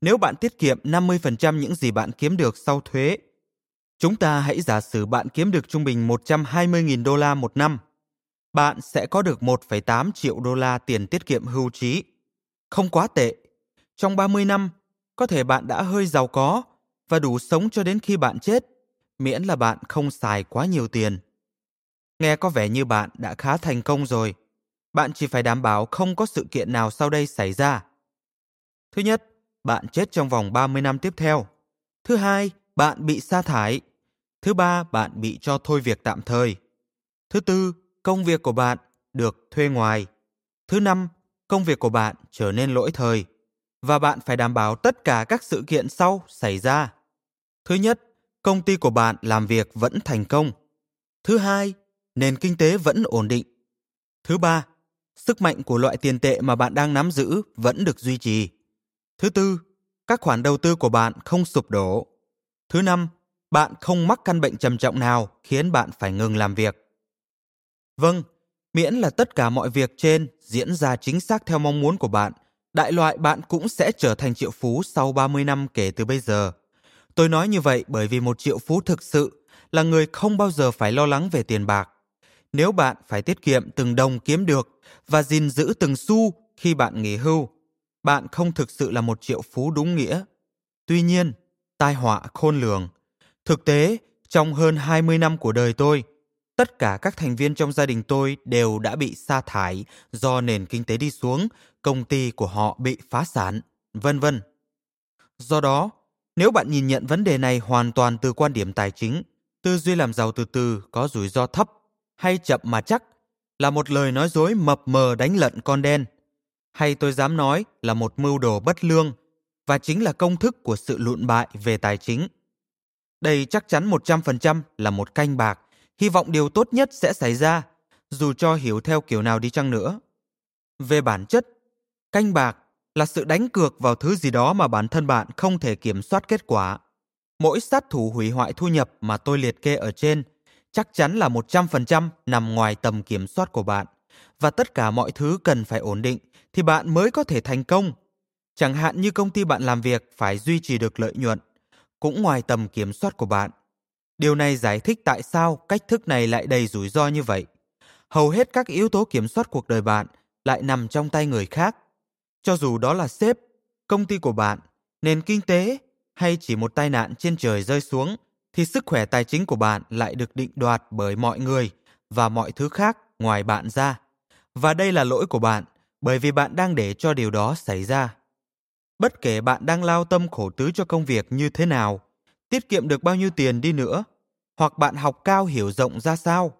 Nếu bạn tiết kiệm 50% những gì bạn kiếm được sau thuế, chúng ta hãy giả sử bạn kiếm được trung bình 120.000 đô la một năm. Bạn sẽ có được 1,8 triệu đô la tiền tiết kiệm hưu trí. Không quá tệ. Trong 30 năm, có thể bạn đã hơi giàu có và đủ sống cho đến khi bạn chết, miễn là bạn không xài quá nhiều tiền. Nghe có vẻ như bạn đã khá thành công rồi. Bạn chỉ phải đảm bảo không có sự kiện nào sau đây xảy ra. Thứ nhất, bạn chết trong vòng 30 năm tiếp theo. Thứ hai, bạn bị sa thải. Thứ ba, bạn bị cho thôi việc tạm thời. Thứ tư, công việc của bạn được thuê ngoài. Thứ năm, công việc của bạn trở nên lỗi thời và bạn phải đảm bảo tất cả các sự kiện sau xảy ra. Thứ nhất, công ty của bạn làm việc vẫn thành công. Thứ hai, nền kinh tế vẫn ổn định. Thứ ba, sức mạnh của loại tiền tệ mà bạn đang nắm giữ vẫn được duy trì. Thứ tư, các khoản đầu tư của bạn không sụp đổ. Thứ năm, bạn không mắc căn bệnh trầm trọng nào khiến bạn phải ngừng làm việc. Vâng, miễn là tất cả mọi việc trên diễn ra chính xác theo mong muốn của bạn, đại loại bạn cũng sẽ trở thành triệu phú sau 30 năm kể từ bây giờ. Tôi nói như vậy bởi vì một triệu phú thực sự là người không bao giờ phải lo lắng về tiền bạc. Nếu bạn phải tiết kiệm từng đồng kiếm được và gìn giữ từng xu khi bạn nghỉ hưu, bạn không thực sự là một triệu phú đúng nghĩa. Tuy nhiên, tai họa khôn lường. Thực tế, trong hơn 20 năm của đời tôi, tất cả các thành viên trong gia đình tôi đều đã bị sa thải do nền kinh tế đi xuống, công ty của họ bị phá sản, vân vân. Do đó, nếu bạn nhìn nhận vấn đề này hoàn toàn từ quan điểm tài chính, tư duy làm giàu từ từ có rủi ro thấp hay chậm mà chắc là một lời nói dối mập mờ đánh lận con đen, hay tôi dám nói là một mưu đồ bất lương và chính là công thức của sự lụn bại về tài chính. Đây chắc chắn 100% là một canh bạc hy vọng điều tốt nhất sẽ xảy ra, dù cho hiểu theo kiểu nào đi chăng nữa. Về bản chất, canh bạc là sự đánh cược vào thứ gì đó mà bản thân bạn không thể kiểm soát kết quả. Mỗi sát thủ hủy hoại thu nhập mà tôi liệt kê ở trên chắc chắn là 100% nằm ngoài tầm kiểm soát của bạn và tất cả mọi thứ cần phải ổn định thì bạn mới có thể thành công. Chẳng hạn như công ty bạn làm việc phải duy trì được lợi nhuận, cũng ngoài tầm kiểm soát của bạn Điều này giải thích tại sao cách thức này lại đầy rủi ro như vậy. Hầu hết các yếu tố kiểm soát cuộc đời bạn lại nằm trong tay người khác. Cho dù đó là sếp, công ty của bạn, nền kinh tế hay chỉ một tai nạn trên trời rơi xuống thì sức khỏe tài chính của bạn lại được định đoạt bởi mọi người và mọi thứ khác ngoài bạn ra. Và đây là lỗi của bạn bởi vì bạn đang để cho điều đó xảy ra. Bất kể bạn đang lao tâm khổ tứ cho công việc như thế nào, tiết kiệm được bao nhiêu tiền đi nữa, hoặc bạn học cao hiểu rộng ra sao,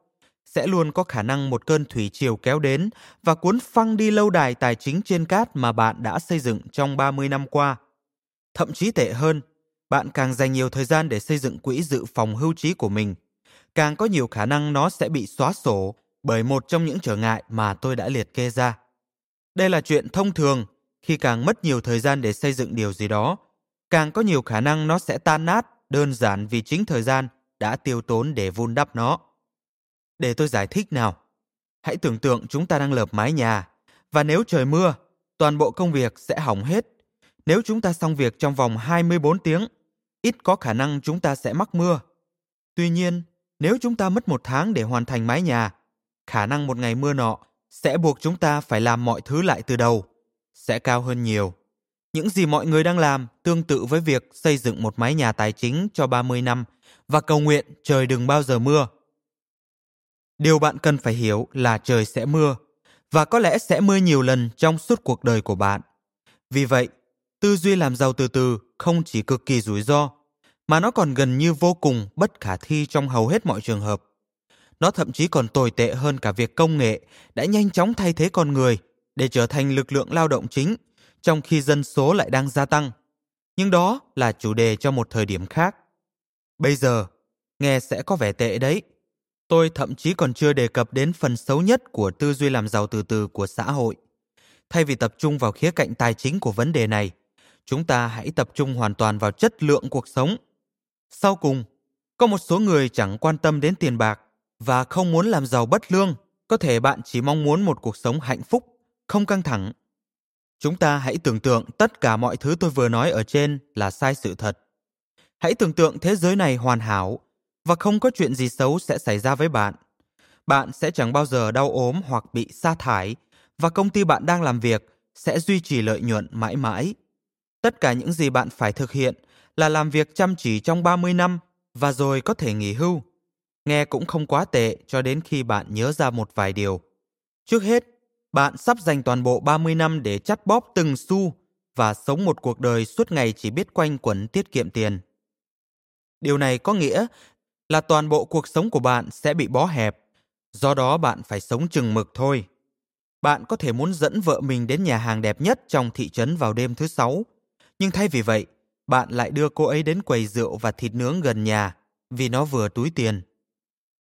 sẽ luôn có khả năng một cơn thủy triều kéo đến và cuốn phăng đi lâu đài tài chính trên cát mà bạn đã xây dựng trong 30 năm qua. Thậm chí tệ hơn, bạn càng dành nhiều thời gian để xây dựng quỹ dự phòng hưu trí của mình, càng có nhiều khả năng nó sẽ bị xóa sổ bởi một trong những trở ngại mà tôi đã liệt kê ra. Đây là chuyện thông thường, khi càng mất nhiều thời gian để xây dựng điều gì đó, càng có nhiều khả năng nó sẽ tan nát đơn giản vì chính thời gian đã tiêu tốn để vun đắp nó. Để tôi giải thích nào. Hãy tưởng tượng chúng ta đang lợp mái nhà, và nếu trời mưa, toàn bộ công việc sẽ hỏng hết. Nếu chúng ta xong việc trong vòng 24 tiếng, ít có khả năng chúng ta sẽ mắc mưa. Tuy nhiên, nếu chúng ta mất một tháng để hoàn thành mái nhà, khả năng một ngày mưa nọ sẽ buộc chúng ta phải làm mọi thứ lại từ đầu, sẽ cao hơn nhiều. Những gì mọi người đang làm tương tự với việc xây dựng một mái nhà tài chính cho 30 năm và cầu nguyện trời đừng bao giờ mưa. Điều bạn cần phải hiểu là trời sẽ mưa và có lẽ sẽ mưa nhiều lần trong suốt cuộc đời của bạn. Vì vậy, tư duy làm giàu từ từ không chỉ cực kỳ rủi ro mà nó còn gần như vô cùng bất khả thi trong hầu hết mọi trường hợp. Nó thậm chí còn tồi tệ hơn cả việc công nghệ đã nhanh chóng thay thế con người để trở thành lực lượng lao động chính, trong khi dân số lại đang gia tăng. Nhưng đó là chủ đề cho một thời điểm khác. Bây giờ, nghe sẽ có vẻ tệ đấy. Tôi thậm chí còn chưa đề cập đến phần xấu nhất của tư duy làm giàu từ từ của xã hội. Thay vì tập trung vào khía cạnh tài chính của vấn đề này, chúng ta hãy tập trung hoàn toàn vào chất lượng cuộc sống. Sau cùng, có một số người chẳng quan tâm đến tiền bạc và không muốn làm giàu bất lương. Có thể bạn chỉ mong muốn một cuộc sống hạnh phúc, không căng thẳng. Chúng ta hãy tưởng tượng tất cả mọi thứ tôi vừa nói ở trên là sai sự thật. Hãy tưởng tượng thế giới này hoàn hảo và không có chuyện gì xấu sẽ xảy ra với bạn. Bạn sẽ chẳng bao giờ đau ốm hoặc bị sa thải và công ty bạn đang làm việc sẽ duy trì lợi nhuận mãi mãi. Tất cả những gì bạn phải thực hiện là làm việc chăm chỉ trong 30 năm và rồi có thể nghỉ hưu. Nghe cũng không quá tệ cho đến khi bạn nhớ ra một vài điều. Trước hết, bạn sắp dành toàn bộ 30 năm để chắt bóp từng xu và sống một cuộc đời suốt ngày chỉ biết quanh quẩn tiết kiệm tiền. Điều này có nghĩa là toàn bộ cuộc sống của bạn sẽ bị bó hẹp, do đó bạn phải sống chừng mực thôi. Bạn có thể muốn dẫn vợ mình đến nhà hàng đẹp nhất trong thị trấn vào đêm thứ sáu, nhưng thay vì vậy, bạn lại đưa cô ấy đến quầy rượu và thịt nướng gần nhà vì nó vừa túi tiền.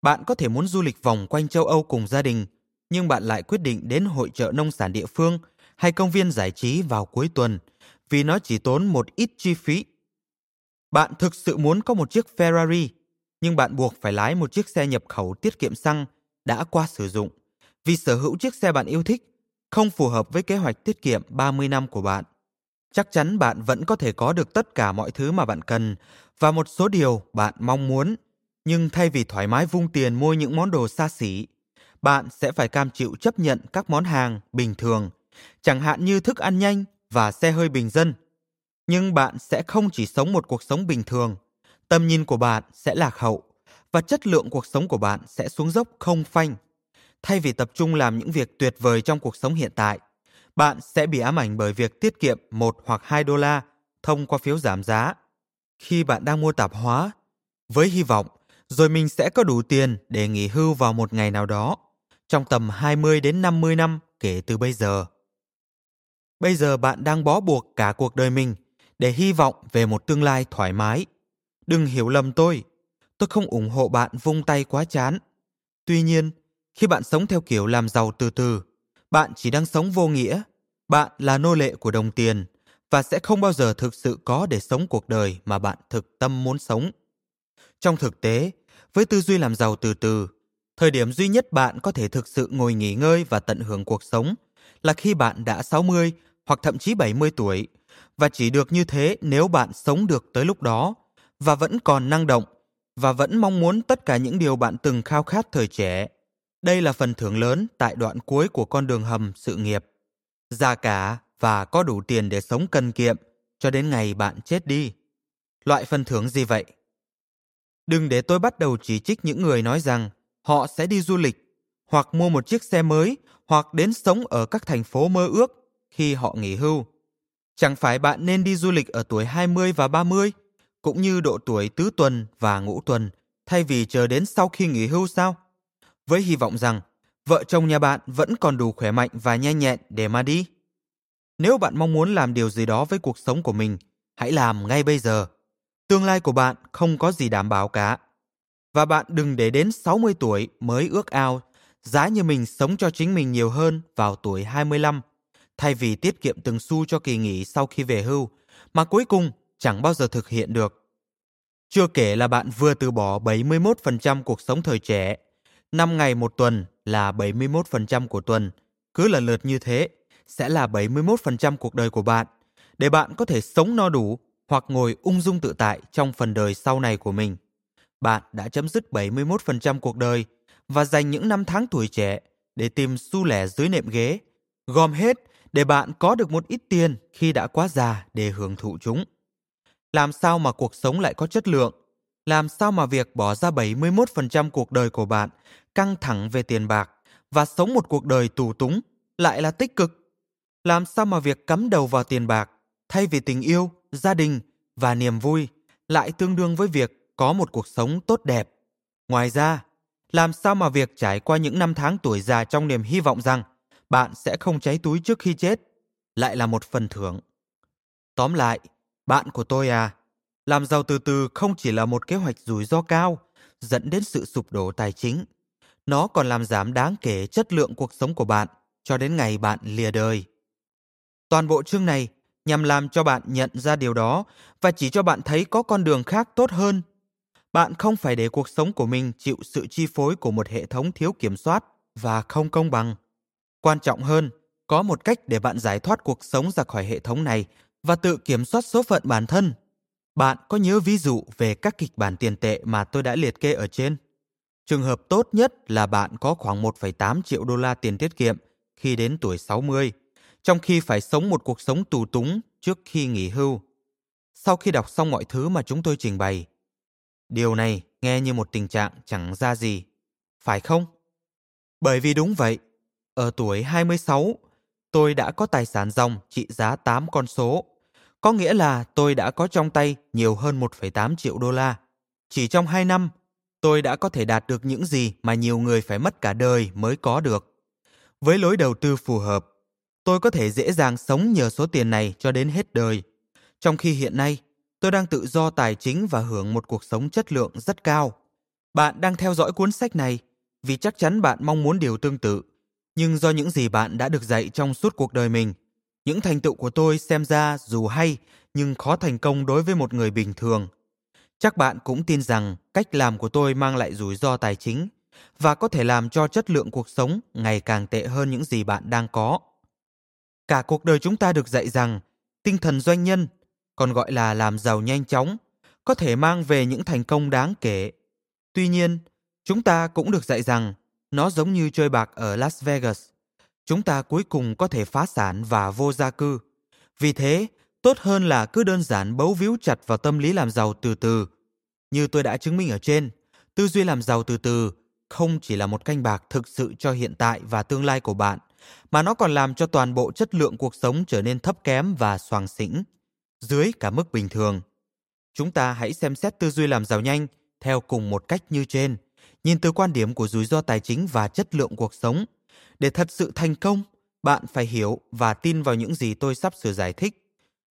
Bạn có thể muốn du lịch vòng quanh châu Âu cùng gia đình, nhưng bạn lại quyết định đến hội trợ nông sản địa phương hay công viên giải trí vào cuối tuần vì nó chỉ tốn một ít chi phí. Bạn thực sự muốn có một chiếc Ferrari, nhưng bạn buộc phải lái một chiếc xe nhập khẩu tiết kiệm xăng đã qua sử dụng vì sở hữu chiếc xe bạn yêu thích không phù hợp với kế hoạch tiết kiệm 30 năm của bạn. Chắc chắn bạn vẫn có thể có được tất cả mọi thứ mà bạn cần và một số điều bạn mong muốn, nhưng thay vì thoải mái vung tiền mua những món đồ xa xỉ, bạn sẽ phải cam chịu chấp nhận các món hàng bình thường, chẳng hạn như thức ăn nhanh và xe hơi bình dân. Nhưng bạn sẽ không chỉ sống một cuộc sống bình thường, tầm nhìn của bạn sẽ lạc hậu và chất lượng cuộc sống của bạn sẽ xuống dốc không phanh. Thay vì tập trung làm những việc tuyệt vời trong cuộc sống hiện tại, bạn sẽ bị ám ảnh bởi việc tiết kiệm 1 hoặc 2 đô la thông qua phiếu giảm giá. Khi bạn đang mua tạp hóa, với hy vọng rồi mình sẽ có đủ tiền để nghỉ hưu vào một ngày nào đó, trong tầm 20 đến 50 năm kể từ bây giờ. Bây giờ bạn đang bó buộc cả cuộc đời mình để hy vọng về một tương lai thoải mái. Đừng hiểu lầm tôi, tôi không ủng hộ bạn vung tay quá chán. Tuy nhiên, khi bạn sống theo kiểu làm giàu từ từ, bạn chỉ đang sống vô nghĩa. Bạn là nô lệ của đồng tiền và sẽ không bao giờ thực sự có để sống cuộc đời mà bạn thực tâm muốn sống. Trong thực tế, với tư duy làm giàu từ từ, thời điểm duy nhất bạn có thể thực sự ngồi nghỉ ngơi và tận hưởng cuộc sống là khi bạn đã 60 hoặc thậm chí 70 tuổi và chỉ được như thế nếu bạn sống được tới lúc đó và vẫn còn năng động và vẫn mong muốn tất cả những điều bạn từng khao khát thời trẻ. Đây là phần thưởng lớn tại đoạn cuối của con đường hầm sự nghiệp. Già cả và có đủ tiền để sống cần kiệm cho đến ngày bạn chết đi. Loại phần thưởng gì vậy? Đừng để tôi bắt đầu chỉ trích những người nói rằng họ sẽ đi du lịch hoặc mua một chiếc xe mới hoặc đến sống ở các thành phố mơ ước khi họ nghỉ hưu. Chẳng phải bạn nên đi du lịch ở tuổi 20 và 30 cũng như độ tuổi tứ tuần và ngũ tuần thay vì chờ đến sau khi nghỉ hưu sao? Với hy vọng rằng vợ chồng nhà bạn vẫn còn đủ khỏe mạnh và nhanh nhẹn để mà đi. Nếu bạn mong muốn làm điều gì đó với cuộc sống của mình, hãy làm ngay bây giờ. Tương lai của bạn không có gì đảm bảo cả. Và bạn đừng để đến 60 tuổi mới ước ao giá như mình sống cho chính mình nhiều hơn vào tuổi 25, thay vì tiết kiệm từng xu cho kỳ nghỉ sau khi về hưu, mà cuối cùng chẳng bao giờ thực hiện được. Chưa kể là bạn vừa từ bỏ 71% cuộc sống thời trẻ, 5 ngày một tuần là 71% của tuần, cứ lần lượt như thế sẽ là 71% cuộc đời của bạn, để bạn có thể sống no đủ hoặc ngồi ung dung tự tại trong phần đời sau này của mình. Bạn đã chấm dứt 71% cuộc đời và dành những năm tháng tuổi trẻ để tìm xu lẻ dưới nệm ghế, gom hết để bạn có được một ít tiền khi đã quá già để hưởng thụ chúng. Làm sao mà cuộc sống lại có chất lượng? Làm sao mà việc bỏ ra 71% cuộc đời của bạn căng thẳng về tiền bạc và sống một cuộc đời tù túng lại là tích cực? Làm sao mà việc cắm đầu vào tiền bạc thay vì tình yêu, gia đình và niềm vui lại tương đương với việc có một cuộc sống tốt đẹp? Ngoài ra, làm sao mà việc trải qua những năm tháng tuổi già trong niềm hy vọng rằng bạn sẽ không cháy túi trước khi chết lại là một phần thưởng. Tóm lại, bạn của tôi à, làm giàu từ từ không chỉ là một kế hoạch rủi ro cao dẫn đến sự sụp đổ tài chính, nó còn làm giảm đáng kể chất lượng cuộc sống của bạn cho đến ngày bạn lìa đời. Toàn bộ chương này nhằm làm cho bạn nhận ra điều đó và chỉ cho bạn thấy có con đường khác tốt hơn bạn không phải để cuộc sống của mình chịu sự chi phối của một hệ thống thiếu kiểm soát và không công bằng. Quan trọng hơn, có một cách để bạn giải thoát cuộc sống ra khỏi hệ thống này và tự kiểm soát số phận bản thân. Bạn có nhớ ví dụ về các kịch bản tiền tệ mà tôi đã liệt kê ở trên? Trường hợp tốt nhất là bạn có khoảng 1,8 triệu đô la tiền tiết kiệm khi đến tuổi 60, trong khi phải sống một cuộc sống tù túng trước khi nghỉ hưu. Sau khi đọc xong mọi thứ mà chúng tôi trình bày, Điều này nghe như một tình trạng chẳng ra gì, phải không? Bởi vì đúng vậy, ở tuổi 26, tôi đã có tài sản dòng trị giá 8 con số. Có nghĩa là tôi đã có trong tay nhiều hơn 1,8 triệu đô la. Chỉ trong 2 năm, tôi đã có thể đạt được những gì mà nhiều người phải mất cả đời mới có được. Với lối đầu tư phù hợp, tôi có thể dễ dàng sống nhờ số tiền này cho đến hết đời. Trong khi hiện nay, Tôi đang tự do tài chính và hưởng một cuộc sống chất lượng rất cao. Bạn đang theo dõi cuốn sách này vì chắc chắn bạn mong muốn điều tương tự. Nhưng do những gì bạn đã được dạy trong suốt cuộc đời mình, những thành tựu của tôi xem ra dù hay nhưng khó thành công đối với một người bình thường. Chắc bạn cũng tin rằng cách làm của tôi mang lại rủi ro tài chính và có thể làm cho chất lượng cuộc sống ngày càng tệ hơn những gì bạn đang có. Cả cuộc đời chúng ta được dạy rằng tinh thần doanh nhân còn gọi là làm giàu nhanh chóng, có thể mang về những thành công đáng kể. Tuy nhiên, chúng ta cũng được dạy rằng nó giống như chơi bạc ở Las Vegas. Chúng ta cuối cùng có thể phá sản và vô gia cư. Vì thế, tốt hơn là cứ đơn giản bấu víu chặt vào tâm lý làm giàu từ từ. Như tôi đã chứng minh ở trên, tư duy làm giàu từ từ không chỉ là một canh bạc thực sự cho hiện tại và tương lai của bạn, mà nó còn làm cho toàn bộ chất lượng cuộc sống trở nên thấp kém và xoàng xĩnh dưới cả mức bình thường. Chúng ta hãy xem xét tư duy làm giàu nhanh theo cùng một cách như trên, nhìn từ quan điểm của rủi ro tài chính và chất lượng cuộc sống. Để thật sự thành công, bạn phải hiểu và tin vào những gì tôi sắp sửa giải thích.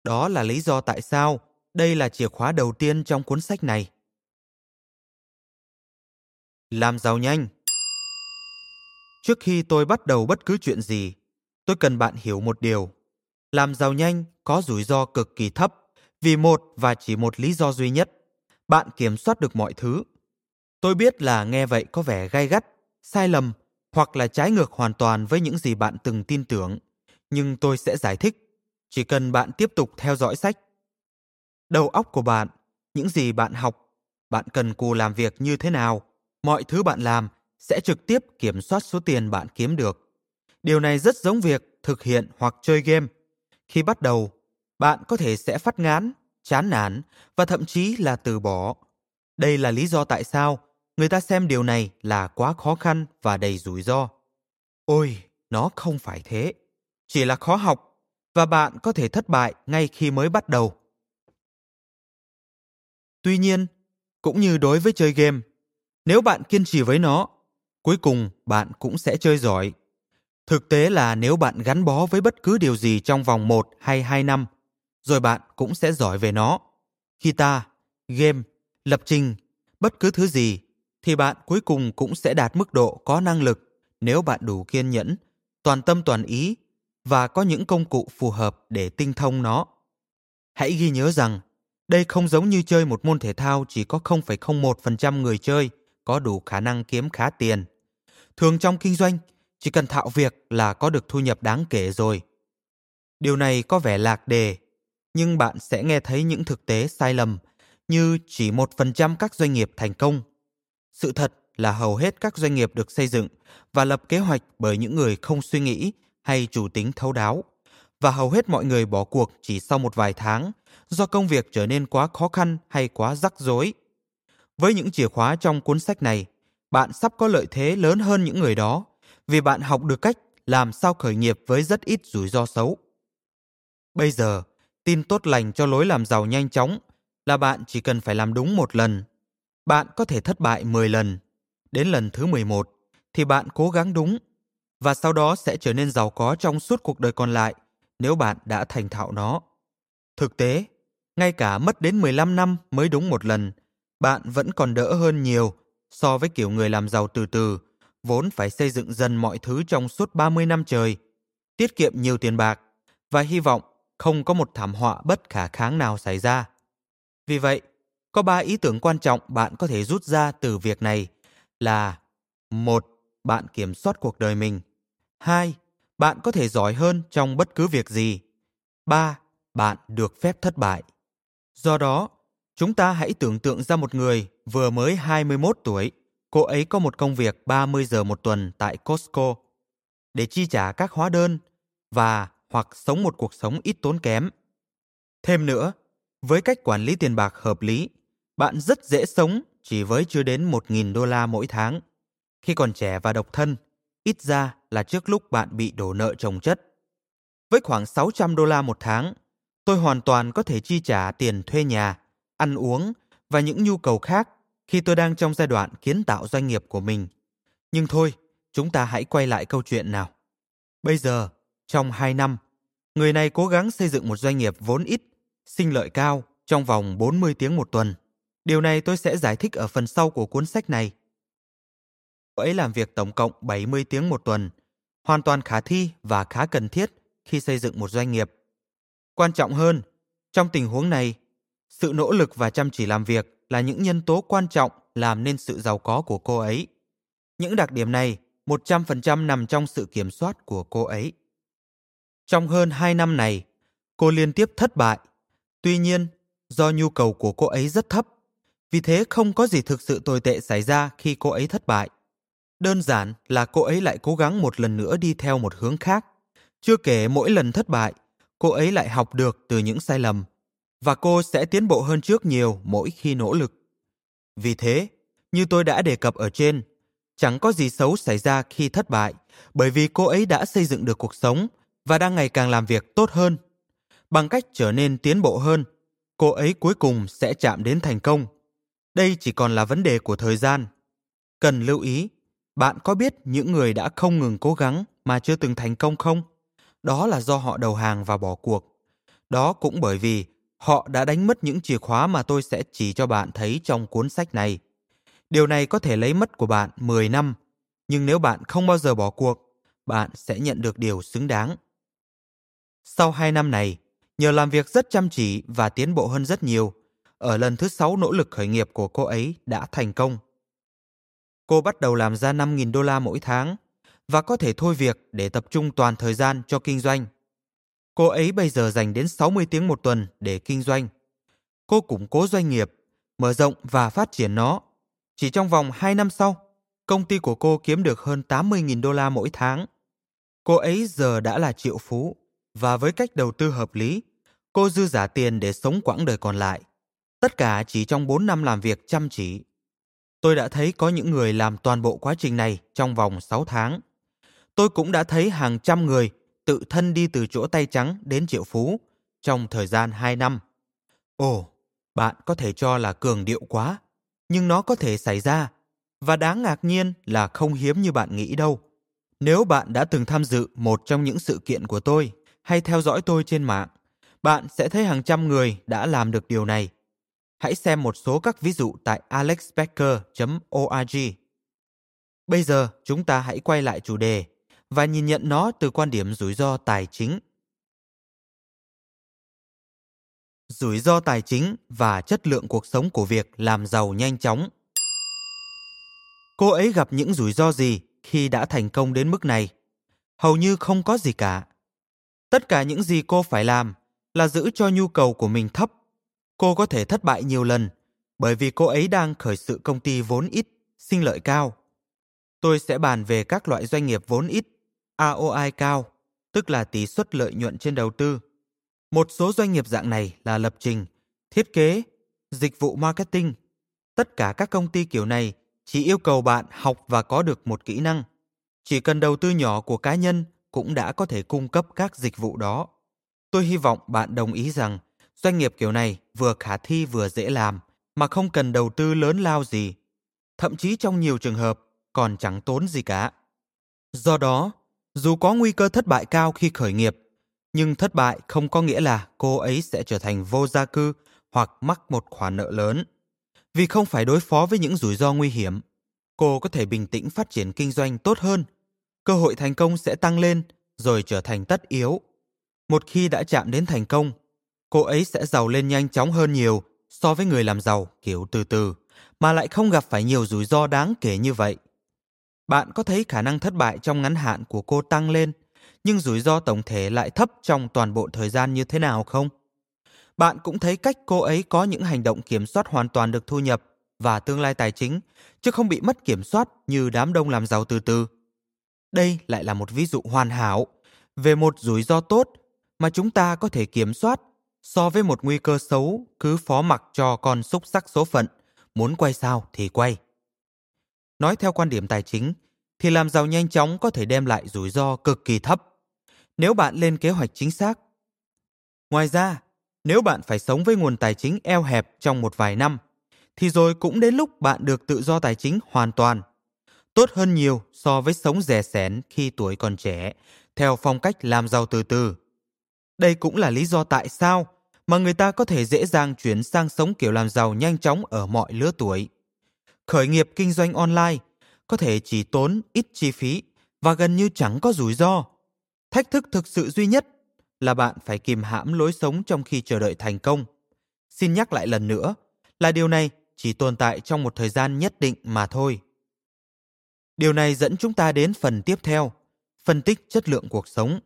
Đó là lý do tại sao đây là chìa khóa đầu tiên trong cuốn sách này. Làm giàu nhanh Trước khi tôi bắt đầu bất cứ chuyện gì, tôi cần bạn hiểu một điều. Làm giàu nhanh có rủi ro cực kỳ thấp vì một và chỉ một lý do duy nhất bạn kiểm soát được mọi thứ. Tôi biết là nghe vậy có vẻ gay gắt sai lầm hoặc là trái ngược hoàn toàn với những gì bạn từng tin tưởng nhưng tôi sẽ giải thích. Chỉ cần bạn tiếp tục theo dõi sách. Đầu óc của bạn những gì bạn học bạn cần cù làm việc như thế nào mọi thứ bạn làm sẽ trực tiếp kiểm soát số tiền bạn kiếm được điều này rất giống việc thực hiện hoặc chơi game khi bắt đầu, bạn có thể sẽ phát ngán, chán nản và thậm chí là từ bỏ. Đây là lý do tại sao người ta xem điều này là quá khó khăn và đầy rủi ro. Ôi, nó không phải thế. Chỉ là khó học và bạn có thể thất bại ngay khi mới bắt đầu. Tuy nhiên, cũng như đối với chơi game, nếu bạn kiên trì với nó, cuối cùng bạn cũng sẽ chơi giỏi Thực tế là nếu bạn gắn bó với bất cứ điều gì trong vòng một hay hai năm, rồi bạn cũng sẽ giỏi về nó. Khi ta, game, lập trình, bất cứ thứ gì, thì bạn cuối cùng cũng sẽ đạt mức độ có năng lực nếu bạn đủ kiên nhẫn, toàn tâm toàn ý và có những công cụ phù hợp để tinh thông nó. Hãy ghi nhớ rằng, đây không giống như chơi một môn thể thao chỉ có 0,01% người chơi có đủ khả năng kiếm khá tiền. Thường trong kinh doanh, chỉ cần thạo việc là có được thu nhập đáng kể rồi. Điều này có vẻ lạc đề, nhưng bạn sẽ nghe thấy những thực tế sai lầm như chỉ một phần trăm các doanh nghiệp thành công. Sự thật là hầu hết các doanh nghiệp được xây dựng và lập kế hoạch bởi những người không suy nghĩ hay chủ tính thấu đáo và hầu hết mọi người bỏ cuộc chỉ sau một vài tháng do công việc trở nên quá khó khăn hay quá rắc rối. Với những chìa khóa trong cuốn sách này, bạn sắp có lợi thế lớn hơn những người đó vì bạn học được cách làm sao khởi nghiệp với rất ít rủi ro xấu. Bây giờ, tin tốt lành cho lối làm giàu nhanh chóng là bạn chỉ cần phải làm đúng một lần. Bạn có thể thất bại 10 lần. Đến lần thứ 11 thì bạn cố gắng đúng và sau đó sẽ trở nên giàu có trong suốt cuộc đời còn lại nếu bạn đã thành thạo nó. Thực tế, ngay cả mất đến 15 năm mới đúng một lần, bạn vẫn còn đỡ hơn nhiều so với kiểu người làm giàu từ từ, vốn phải xây dựng dần mọi thứ trong suốt 30 năm trời, tiết kiệm nhiều tiền bạc và hy vọng không có một thảm họa bất khả kháng nào xảy ra. Vì vậy, có ba ý tưởng quan trọng bạn có thể rút ra từ việc này là một Bạn kiểm soát cuộc đời mình. hai Bạn có thể giỏi hơn trong bất cứ việc gì. ba Bạn được phép thất bại. Do đó, chúng ta hãy tưởng tượng ra một người vừa mới 21 tuổi, cô ấy có một công việc 30 giờ một tuần tại Costco để chi trả các hóa đơn và hoặc sống một cuộc sống ít tốn kém. Thêm nữa, với cách quản lý tiền bạc hợp lý, bạn rất dễ sống chỉ với chưa đến 1.000 đô la mỗi tháng. Khi còn trẻ và độc thân, ít ra là trước lúc bạn bị đổ nợ chồng chất. Với khoảng 600 đô la một tháng, tôi hoàn toàn có thể chi trả tiền thuê nhà, ăn uống và những nhu cầu khác khi tôi đang trong giai đoạn kiến tạo doanh nghiệp của mình. Nhưng thôi, chúng ta hãy quay lại câu chuyện nào. Bây giờ, trong 2 năm, người này cố gắng xây dựng một doanh nghiệp vốn ít, sinh lợi cao trong vòng 40 tiếng một tuần. Điều này tôi sẽ giải thích ở phần sau của cuốn sách này. Cô ấy làm việc tổng cộng 70 tiếng một tuần, hoàn toàn khả thi và khá cần thiết khi xây dựng một doanh nghiệp. Quan trọng hơn, trong tình huống này, sự nỗ lực và chăm chỉ làm việc là những nhân tố quan trọng làm nên sự giàu có của cô ấy. Những đặc điểm này 100% nằm trong sự kiểm soát của cô ấy. Trong hơn 2 năm này, cô liên tiếp thất bại. Tuy nhiên, do nhu cầu của cô ấy rất thấp, vì thế không có gì thực sự tồi tệ xảy ra khi cô ấy thất bại. Đơn giản là cô ấy lại cố gắng một lần nữa đi theo một hướng khác. Chưa kể mỗi lần thất bại, cô ấy lại học được từ những sai lầm và cô sẽ tiến bộ hơn trước nhiều mỗi khi nỗ lực. Vì thế, như tôi đã đề cập ở trên, chẳng có gì xấu xảy ra khi thất bại bởi vì cô ấy đã xây dựng được cuộc sống và đang ngày càng làm việc tốt hơn. Bằng cách trở nên tiến bộ hơn, cô ấy cuối cùng sẽ chạm đến thành công. Đây chỉ còn là vấn đề của thời gian. Cần lưu ý, bạn có biết những người đã không ngừng cố gắng mà chưa từng thành công không? Đó là do họ đầu hàng và bỏ cuộc. Đó cũng bởi vì họ đã đánh mất những chìa khóa mà tôi sẽ chỉ cho bạn thấy trong cuốn sách này. Điều này có thể lấy mất của bạn 10 năm, nhưng nếu bạn không bao giờ bỏ cuộc, bạn sẽ nhận được điều xứng đáng. Sau 2 năm này, nhờ làm việc rất chăm chỉ và tiến bộ hơn rất nhiều, ở lần thứ sáu nỗ lực khởi nghiệp của cô ấy đã thành công. Cô bắt đầu làm ra 5.000 đô la mỗi tháng và có thể thôi việc để tập trung toàn thời gian cho kinh doanh. Cô ấy bây giờ dành đến 60 tiếng một tuần để kinh doanh. Cô củng cố doanh nghiệp, mở rộng và phát triển nó. Chỉ trong vòng 2 năm sau, công ty của cô kiếm được hơn 80.000 đô la mỗi tháng. Cô ấy giờ đã là triệu phú và với cách đầu tư hợp lý, cô dư giả tiền để sống quãng đời còn lại. Tất cả chỉ trong 4 năm làm việc chăm chỉ. Tôi đã thấy có những người làm toàn bộ quá trình này trong vòng 6 tháng. Tôi cũng đã thấy hàng trăm người tự thân đi từ chỗ tay trắng đến triệu phú trong thời gian 2 năm. Ồ, bạn có thể cho là cường điệu quá, nhưng nó có thể xảy ra và đáng ngạc nhiên là không hiếm như bạn nghĩ đâu. Nếu bạn đã từng tham dự một trong những sự kiện của tôi hay theo dõi tôi trên mạng, bạn sẽ thấy hàng trăm người đã làm được điều này. hãy xem một số các ví dụ tại alexbecker.org. Bây giờ chúng ta hãy quay lại chủ đề và nhìn nhận nó từ quan điểm rủi ro tài chính. Rủi ro tài chính và chất lượng cuộc sống của việc làm giàu nhanh chóng. Cô ấy gặp những rủi ro gì khi đã thành công đến mức này? Hầu như không có gì cả. Tất cả những gì cô phải làm là giữ cho nhu cầu của mình thấp. Cô có thể thất bại nhiều lần bởi vì cô ấy đang khởi sự công ty vốn ít, sinh lợi cao. Tôi sẽ bàn về các loại doanh nghiệp vốn ít, ROI cao, tức là tỷ suất lợi nhuận trên đầu tư. Một số doanh nghiệp dạng này là lập trình, thiết kế, dịch vụ marketing. Tất cả các công ty kiểu này chỉ yêu cầu bạn học và có được một kỹ năng. Chỉ cần đầu tư nhỏ của cá nhân cũng đã có thể cung cấp các dịch vụ đó. Tôi hy vọng bạn đồng ý rằng doanh nghiệp kiểu này vừa khả thi vừa dễ làm mà không cần đầu tư lớn lao gì. Thậm chí trong nhiều trường hợp còn chẳng tốn gì cả. Do đó, dù có nguy cơ thất bại cao khi khởi nghiệp, nhưng thất bại không có nghĩa là cô ấy sẽ trở thành vô gia cư hoặc mắc một khoản nợ lớn. Vì không phải đối phó với những rủi ro nguy hiểm, cô có thể bình tĩnh phát triển kinh doanh tốt hơn. Cơ hội thành công sẽ tăng lên rồi trở thành tất yếu. Một khi đã chạm đến thành công, cô ấy sẽ giàu lên nhanh chóng hơn nhiều so với người làm giàu kiểu từ từ, mà lại không gặp phải nhiều rủi ro đáng kể như vậy. Bạn có thấy khả năng thất bại trong ngắn hạn của cô tăng lên, nhưng rủi ro tổng thể lại thấp trong toàn bộ thời gian như thế nào không? Bạn cũng thấy cách cô ấy có những hành động kiểm soát hoàn toàn được thu nhập và tương lai tài chính, chứ không bị mất kiểm soát như đám đông làm giàu từ từ. Đây lại là một ví dụ hoàn hảo về một rủi ro tốt mà chúng ta có thể kiểm soát so với một nguy cơ xấu cứ phó mặc cho con xúc sắc số phận, muốn quay sao thì quay. Nói theo quan điểm tài chính, thì làm giàu nhanh chóng có thể đem lại rủi ro cực kỳ thấp nếu bạn lên kế hoạch chính xác. Ngoài ra, nếu bạn phải sống với nguồn tài chính eo hẹp trong một vài năm, thì rồi cũng đến lúc bạn được tự do tài chính hoàn toàn. Tốt hơn nhiều so với sống rẻ sén khi tuổi còn trẻ, theo phong cách làm giàu từ từ. Đây cũng là lý do tại sao mà người ta có thể dễ dàng chuyển sang sống kiểu làm giàu nhanh chóng ở mọi lứa tuổi. Khởi nghiệp kinh doanh online có thể chỉ tốn ít chi phí và gần như chẳng có rủi ro. Thách thức thực sự duy nhất là bạn phải kìm hãm lối sống trong khi chờ đợi thành công. Xin nhắc lại lần nữa là điều này chỉ tồn tại trong một thời gian nhất định mà thôi. Điều này dẫn chúng ta đến phần tiếp theo, phân tích chất lượng cuộc sống.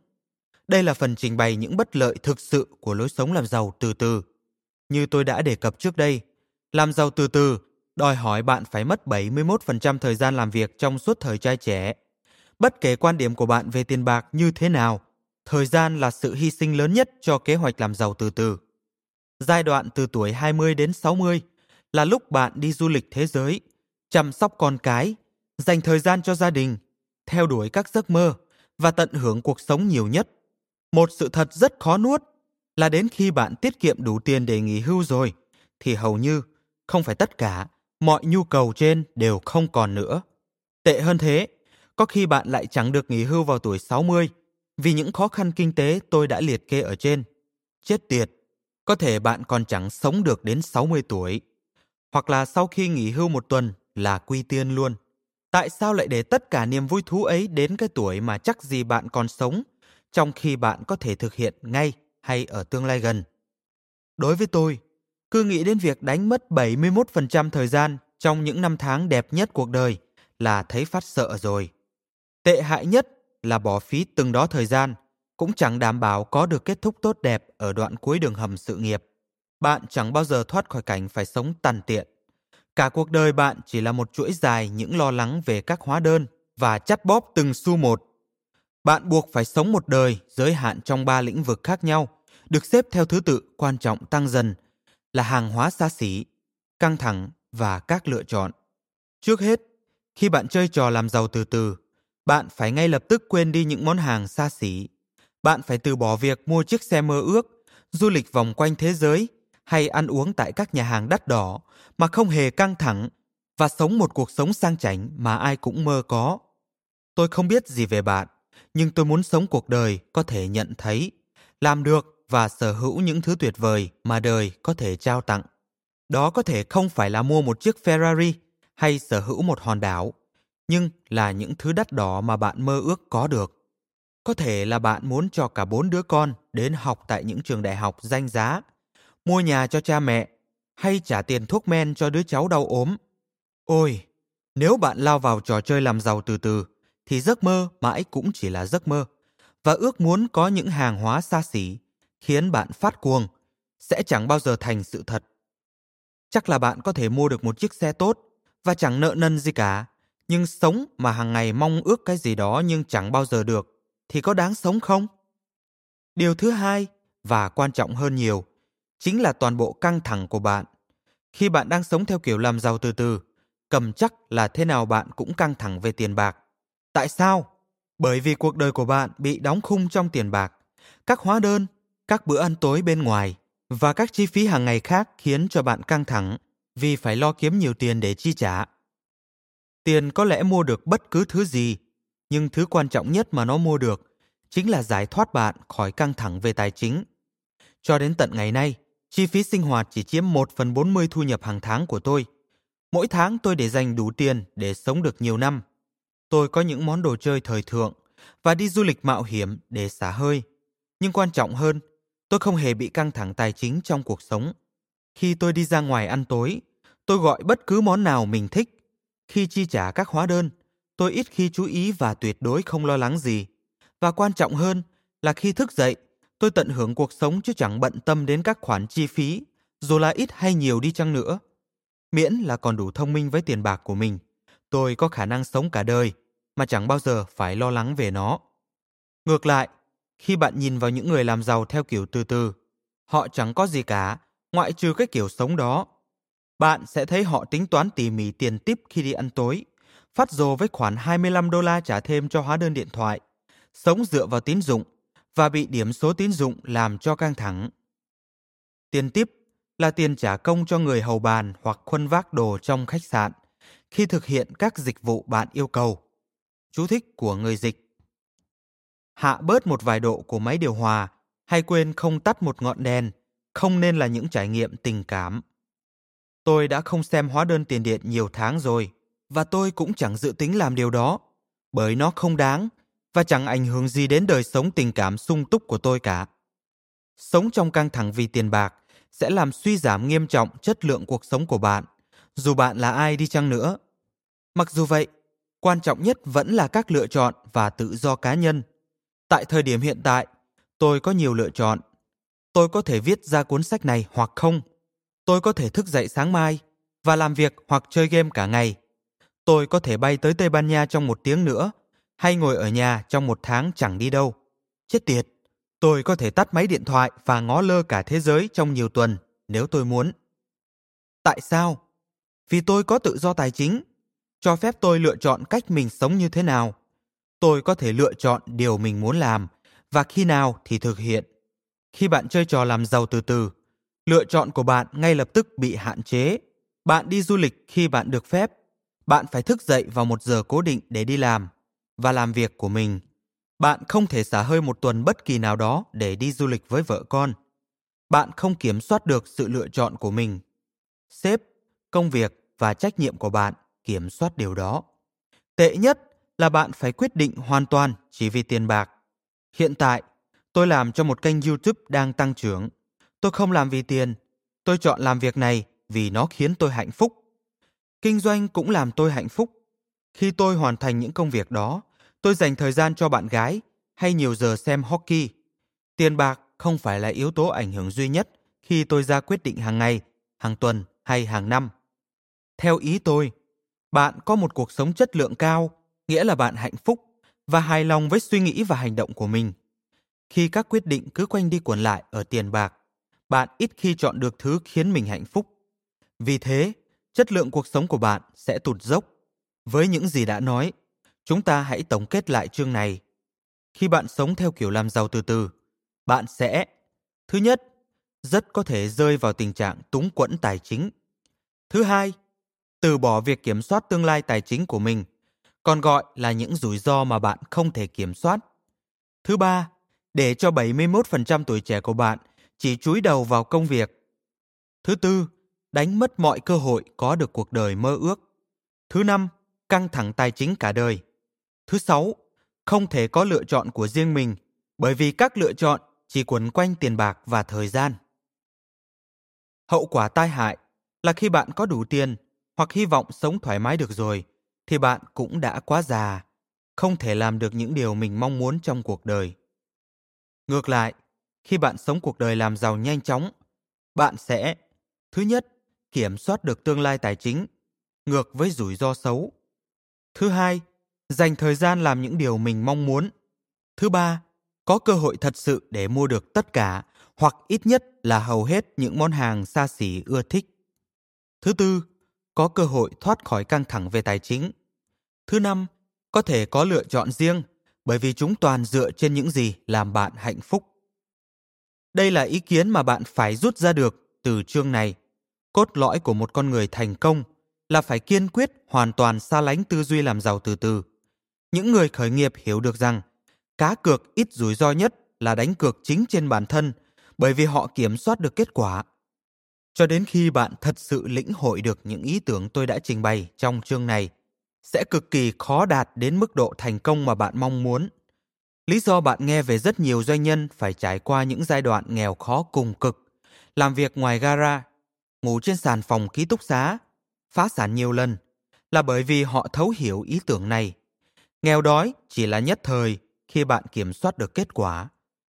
Đây là phần trình bày những bất lợi thực sự của lối sống làm giàu từ từ. Như tôi đã đề cập trước đây, làm giàu từ từ đòi hỏi bạn phải mất 71% thời gian làm việc trong suốt thời trai trẻ. Bất kể quan điểm của bạn về tiền bạc như thế nào, thời gian là sự hy sinh lớn nhất cho kế hoạch làm giàu từ từ. Giai đoạn từ tuổi 20 đến 60 là lúc bạn đi du lịch thế giới, chăm sóc con cái, dành thời gian cho gia đình, theo đuổi các giấc mơ và tận hưởng cuộc sống nhiều nhất. Một sự thật rất khó nuốt là đến khi bạn tiết kiệm đủ tiền để nghỉ hưu rồi thì hầu như không phải tất cả mọi nhu cầu trên đều không còn nữa. Tệ hơn thế, có khi bạn lại chẳng được nghỉ hưu vào tuổi 60 vì những khó khăn kinh tế tôi đã liệt kê ở trên. Chết tiệt, có thể bạn còn chẳng sống được đến 60 tuổi. Hoặc là sau khi nghỉ hưu một tuần là quy tiên luôn. Tại sao lại để tất cả niềm vui thú ấy đến cái tuổi mà chắc gì bạn còn sống, trong khi bạn có thể thực hiện ngay hay ở tương lai gần? Đối với tôi, cứ nghĩ đến việc đánh mất 71% thời gian trong những năm tháng đẹp nhất cuộc đời là thấy phát sợ rồi. Tệ hại nhất là bỏ phí từng đó thời gian, cũng chẳng đảm bảo có được kết thúc tốt đẹp ở đoạn cuối đường hầm sự nghiệp. Bạn chẳng bao giờ thoát khỏi cảnh phải sống tàn tiện. Cả cuộc đời bạn chỉ là một chuỗi dài những lo lắng về các hóa đơn và chắt bóp từng xu một. Bạn buộc phải sống một đời giới hạn trong ba lĩnh vực khác nhau, được xếp theo thứ tự quan trọng tăng dần là hàng hóa xa xỉ, căng thẳng và các lựa chọn. Trước hết, khi bạn chơi trò làm giàu từ từ, bạn phải ngay lập tức quên đi những món hàng xa xỉ. Bạn phải từ bỏ việc mua chiếc xe mơ ước, du lịch vòng quanh thế giới hay ăn uống tại các nhà hàng đắt đỏ mà không hề căng thẳng và sống một cuộc sống sang chảnh mà ai cũng mơ có. Tôi không biết gì về bạn, nhưng tôi muốn sống cuộc đời có thể nhận thấy, làm được và sở hữu những thứ tuyệt vời mà đời có thể trao tặng. Đó có thể không phải là mua một chiếc Ferrari hay sở hữu một hòn đảo, nhưng là những thứ đắt đỏ mà bạn mơ ước có được. Có thể là bạn muốn cho cả bốn đứa con đến học tại những trường đại học danh giá, mua nhà cho cha mẹ hay trả tiền thuốc men cho đứa cháu đau ốm. Ôi, nếu bạn lao vào trò chơi làm giàu từ từ, thì giấc mơ mãi cũng chỉ là giấc mơ. Và ước muốn có những hàng hóa xa xỉ khiến bạn phát cuồng sẽ chẳng bao giờ thành sự thật. Chắc là bạn có thể mua được một chiếc xe tốt và chẳng nợ nần gì cả, nhưng sống mà hàng ngày mong ước cái gì đó nhưng chẳng bao giờ được thì có đáng sống không? Điều thứ hai và quan trọng hơn nhiều chính là toàn bộ căng thẳng của bạn. Khi bạn đang sống theo kiểu làm giàu từ từ, cầm chắc là thế nào bạn cũng căng thẳng về tiền bạc. Tại sao? Bởi vì cuộc đời của bạn bị đóng khung trong tiền bạc. Các hóa đơn, các bữa ăn tối bên ngoài và các chi phí hàng ngày khác khiến cho bạn căng thẳng vì phải lo kiếm nhiều tiền để chi trả. Tiền có lẽ mua được bất cứ thứ gì, nhưng thứ quan trọng nhất mà nó mua được chính là giải thoát bạn khỏi căng thẳng về tài chính. Cho đến tận ngày nay, chi phí sinh hoạt chỉ chiếm 1 phần 40 thu nhập hàng tháng của tôi. Mỗi tháng tôi để dành đủ tiền để sống được nhiều năm. Tôi có những món đồ chơi thời thượng và đi du lịch mạo hiểm để xả hơi. Nhưng quan trọng hơn, tôi không hề bị căng thẳng tài chính trong cuộc sống. Khi tôi đi ra ngoài ăn tối, tôi gọi bất cứ món nào mình thích. Khi chi trả các hóa đơn, tôi ít khi chú ý và tuyệt đối không lo lắng gì. Và quan trọng hơn là khi thức dậy, tôi tận hưởng cuộc sống chứ chẳng bận tâm đến các khoản chi phí, dù là ít hay nhiều đi chăng nữa. Miễn là còn đủ thông minh với tiền bạc của mình, tôi có khả năng sống cả đời mà chẳng bao giờ phải lo lắng về nó. Ngược lại, khi bạn nhìn vào những người làm giàu theo kiểu từ từ, họ chẳng có gì cả, ngoại trừ cái kiểu sống đó. Bạn sẽ thấy họ tính toán tỉ mỉ tiền tip khi đi ăn tối, phát dồ với khoản 25 đô la trả thêm cho hóa đơn điện thoại, sống dựa vào tín dụng và bị điểm số tín dụng làm cho căng thẳng. Tiền tip là tiền trả công cho người hầu bàn hoặc khuân vác đồ trong khách sạn khi thực hiện các dịch vụ bạn yêu cầu. Chú thích của người dịch hạ bớt một vài độ của máy điều hòa hay quên không tắt một ngọn đèn không nên là những trải nghiệm tình cảm. Tôi đã không xem hóa đơn tiền điện nhiều tháng rồi và tôi cũng chẳng dự tính làm điều đó bởi nó không đáng và chẳng ảnh hưởng gì đến đời sống tình cảm sung túc của tôi cả. Sống trong căng thẳng vì tiền bạc sẽ làm suy giảm nghiêm trọng chất lượng cuộc sống của bạn, dù bạn là ai đi chăng nữa. Mặc dù vậy, quan trọng nhất vẫn là các lựa chọn và tự do cá nhân Tại thời điểm hiện tại, tôi có nhiều lựa chọn. Tôi có thể viết ra cuốn sách này hoặc không. Tôi có thể thức dậy sáng mai và làm việc hoặc chơi game cả ngày. Tôi có thể bay tới Tây Ban Nha trong một tiếng nữa hay ngồi ở nhà trong một tháng chẳng đi đâu. Chết tiệt! Tôi có thể tắt máy điện thoại và ngó lơ cả thế giới trong nhiều tuần nếu tôi muốn. Tại sao? Vì tôi có tự do tài chính, cho phép tôi lựa chọn cách mình sống như thế nào tôi có thể lựa chọn điều mình muốn làm và khi nào thì thực hiện. Khi bạn chơi trò làm giàu từ từ, lựa chọn của bạn ngay lập tức bị hạn chế. Bạn đi du lịch khi bạn được phép. Bạn phải thức dậy vào một giờ cố định để đi làm và làm việc của mình. Bạn không thể xả hơi một tuần bất kỳ nào đó để đi du lịch với vợ con. Bạn không kiểm soát được sự lựa chọn của mình. Sếp, công việc và trách nhiệm của bạn kiểm soát điều đó. Tệ nhất là bạn phải quyết định hoàn toàn chỉ vì tiền bạc. Hiện tại, tôi làm cho một kênh YouTube đang tăng trưởng. Tôi không làm vì tiền, tôi chọn làm việc này vì nó khiến tôi hạnh phúc. Kinh doanh cũng làm tôi hạnh phúc. Khi tôi hoàn thành những công việc đó, tôi dành thời gian cho bạn gái hay nhiều giờ xem hockey. Tiền bạc không phải là yếu tố ảnh hưởng duy nhất khi tôi ra quyết định hàng ngày, hàng tuần hay hàng năm. Theo ý tôi, bạn có một cuộc sống chất lượng cao nghĩa là bạn hạnh phúc và hài lòng với suy nghĩ và hành động của mình. Khi các quyết định cứ quanh đi quẩn lại ở tiền bạc, bạn ít khi chọn được thứ khiến mình hạnh phúc. Vì thế, chất lượng cuộc sống của bạn sẽ tụt dốc. Với những gì đã nói, chúng ta hãy tổng kết lại chương này. Khi bạn sống theo kiểu làm giàu từ từ, bạn sẽ Thứ nhất, rất có thể rơi vào tình trạng túng quẫn tài chính. Thứ hai, từ bỏ việc kiểm soát tương lai tài chính của mình còn gọi là những rủi ro mà bạn không thể kiểm soát. Thứ ba, để cho 71% tuổi trẻ của bạn chỉ chúi đầu vào công việc. Thứ tư, đánh mất mọi cơ hội có được cuộc đời mơ ước. Thứ năm, căng thẳng tài chính cả đời. Thứ sáu, không thể có lựa chọn của riêng mình bởi vì các lựa chọn chỉ quấn quanh tiền bạc và thời gian. Hậu quả tai hại là khi bạn có đủ tiền hoặc hy vọng sống thoải mái được rồi thì bạn cũng đã quá già, không thể làm được những điều mình mong muốn trong cuộc đời. Ngược lại, khi bạn sống cuộc đời làm giàu nhanh chóng, bạn sẽ thứ nhất, kiểm soát được tương lai tài chính, ngược với rủi ro xấu. Thứ hai, dành thời gian làm những điều mình mong muốn. Thứ ba, có cơ hội thật sự để mua được tất cả hoặc ít nhất là hầu hết những món hàng xa xỉ ưa thích. Thứ tư, có cơ hội thoát khỏi căng thẳng về tài chính. Thứ năm, có thể có lựa chọn riêng bởi vì chúng toàn dựa trên những gì làm bạn hạnh phúc. Đây là ý kiến mà bạn phải rút ra được từ chương này. Cốt lõi của một con người thành công là phải kiên quyết hoàn toàn xa lánh tư duy làm giàu từ từ. Những người khởi nghiệp hiểu được rằng cá cược ít rủi ro nhất là đánh cược chính trên bản thân bởi vì họ kiểm soát được kết quả. Cho đến khi bạn thật sự lĩnh hội được những ý tưởng tôi đã trình bày trong chương này, sẽ cực kỳ khó đạt đến mức độ thành công mà bạn mong muốn. Lý do bạn nghe về rất nhiều doanh nhân phải trải qua những giai đoạn nghèo khó cùng cực, làm việc ngoài gara, ngủ trên sàn phòng ký túc xá, phá sản nhiều lần, là bởi vì họ thấu hiểu ý tưởng này. Nghèo đói chỉ là nhất thời khi bạn kiểm soát được kết quả.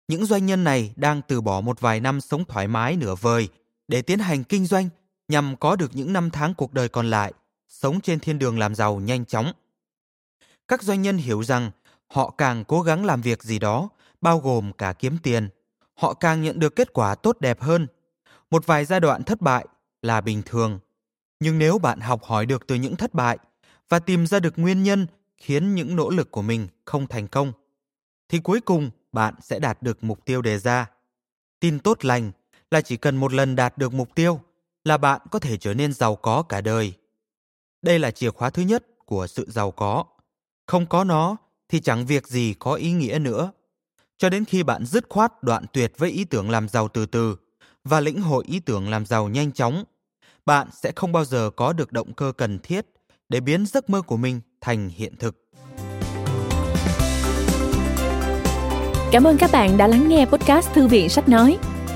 Những doanh nhân này đang từ bỏ một vài năm sống thoải mái nửa vời để tiến hành kinh doanh nhằm có được những năm tháng cuộc đời còn lại sống trên thiên đường làm giàu nhanh chóng. Các doanh nhân hiểu rằng họ càng cố gắng làm việc gì đó, bao gồm cả kiếm tiền, họ càng nhận được kết quả tốt đẹp hơn. Một vài giai đoạn thất bại là bình thường, nhưng nếu bạn học hỏi được từ những thất bại và tìm ra được nguyên nhân khiến những nỗ lực của mình không thành công, thì cuối cùng bạn sẽ đạt được mục tiêu đề ra. Tin tốt lành là chỉ cần một lần đạt được mục tiêu là bạn có thể trở nên giàu có cả đời. Đây là chìa khóa thứ nhất của sự giàu có. Không có nó thì chẳng việc gì có ý nghĩa nữa. Cho đến khi bạn dứt khoát đoạn tuyệt với ý tưởng làm giàu từ từ và lĩnh hội ý tưởng làm giàu nhanh chóng, bạn sẽ không bao giờ có được động cơ cần thiết để biến giấc mơ của mình thành hiện thực. Cảm ơn các bạn đã lắng nghe podcast Thư viện Sách Nói.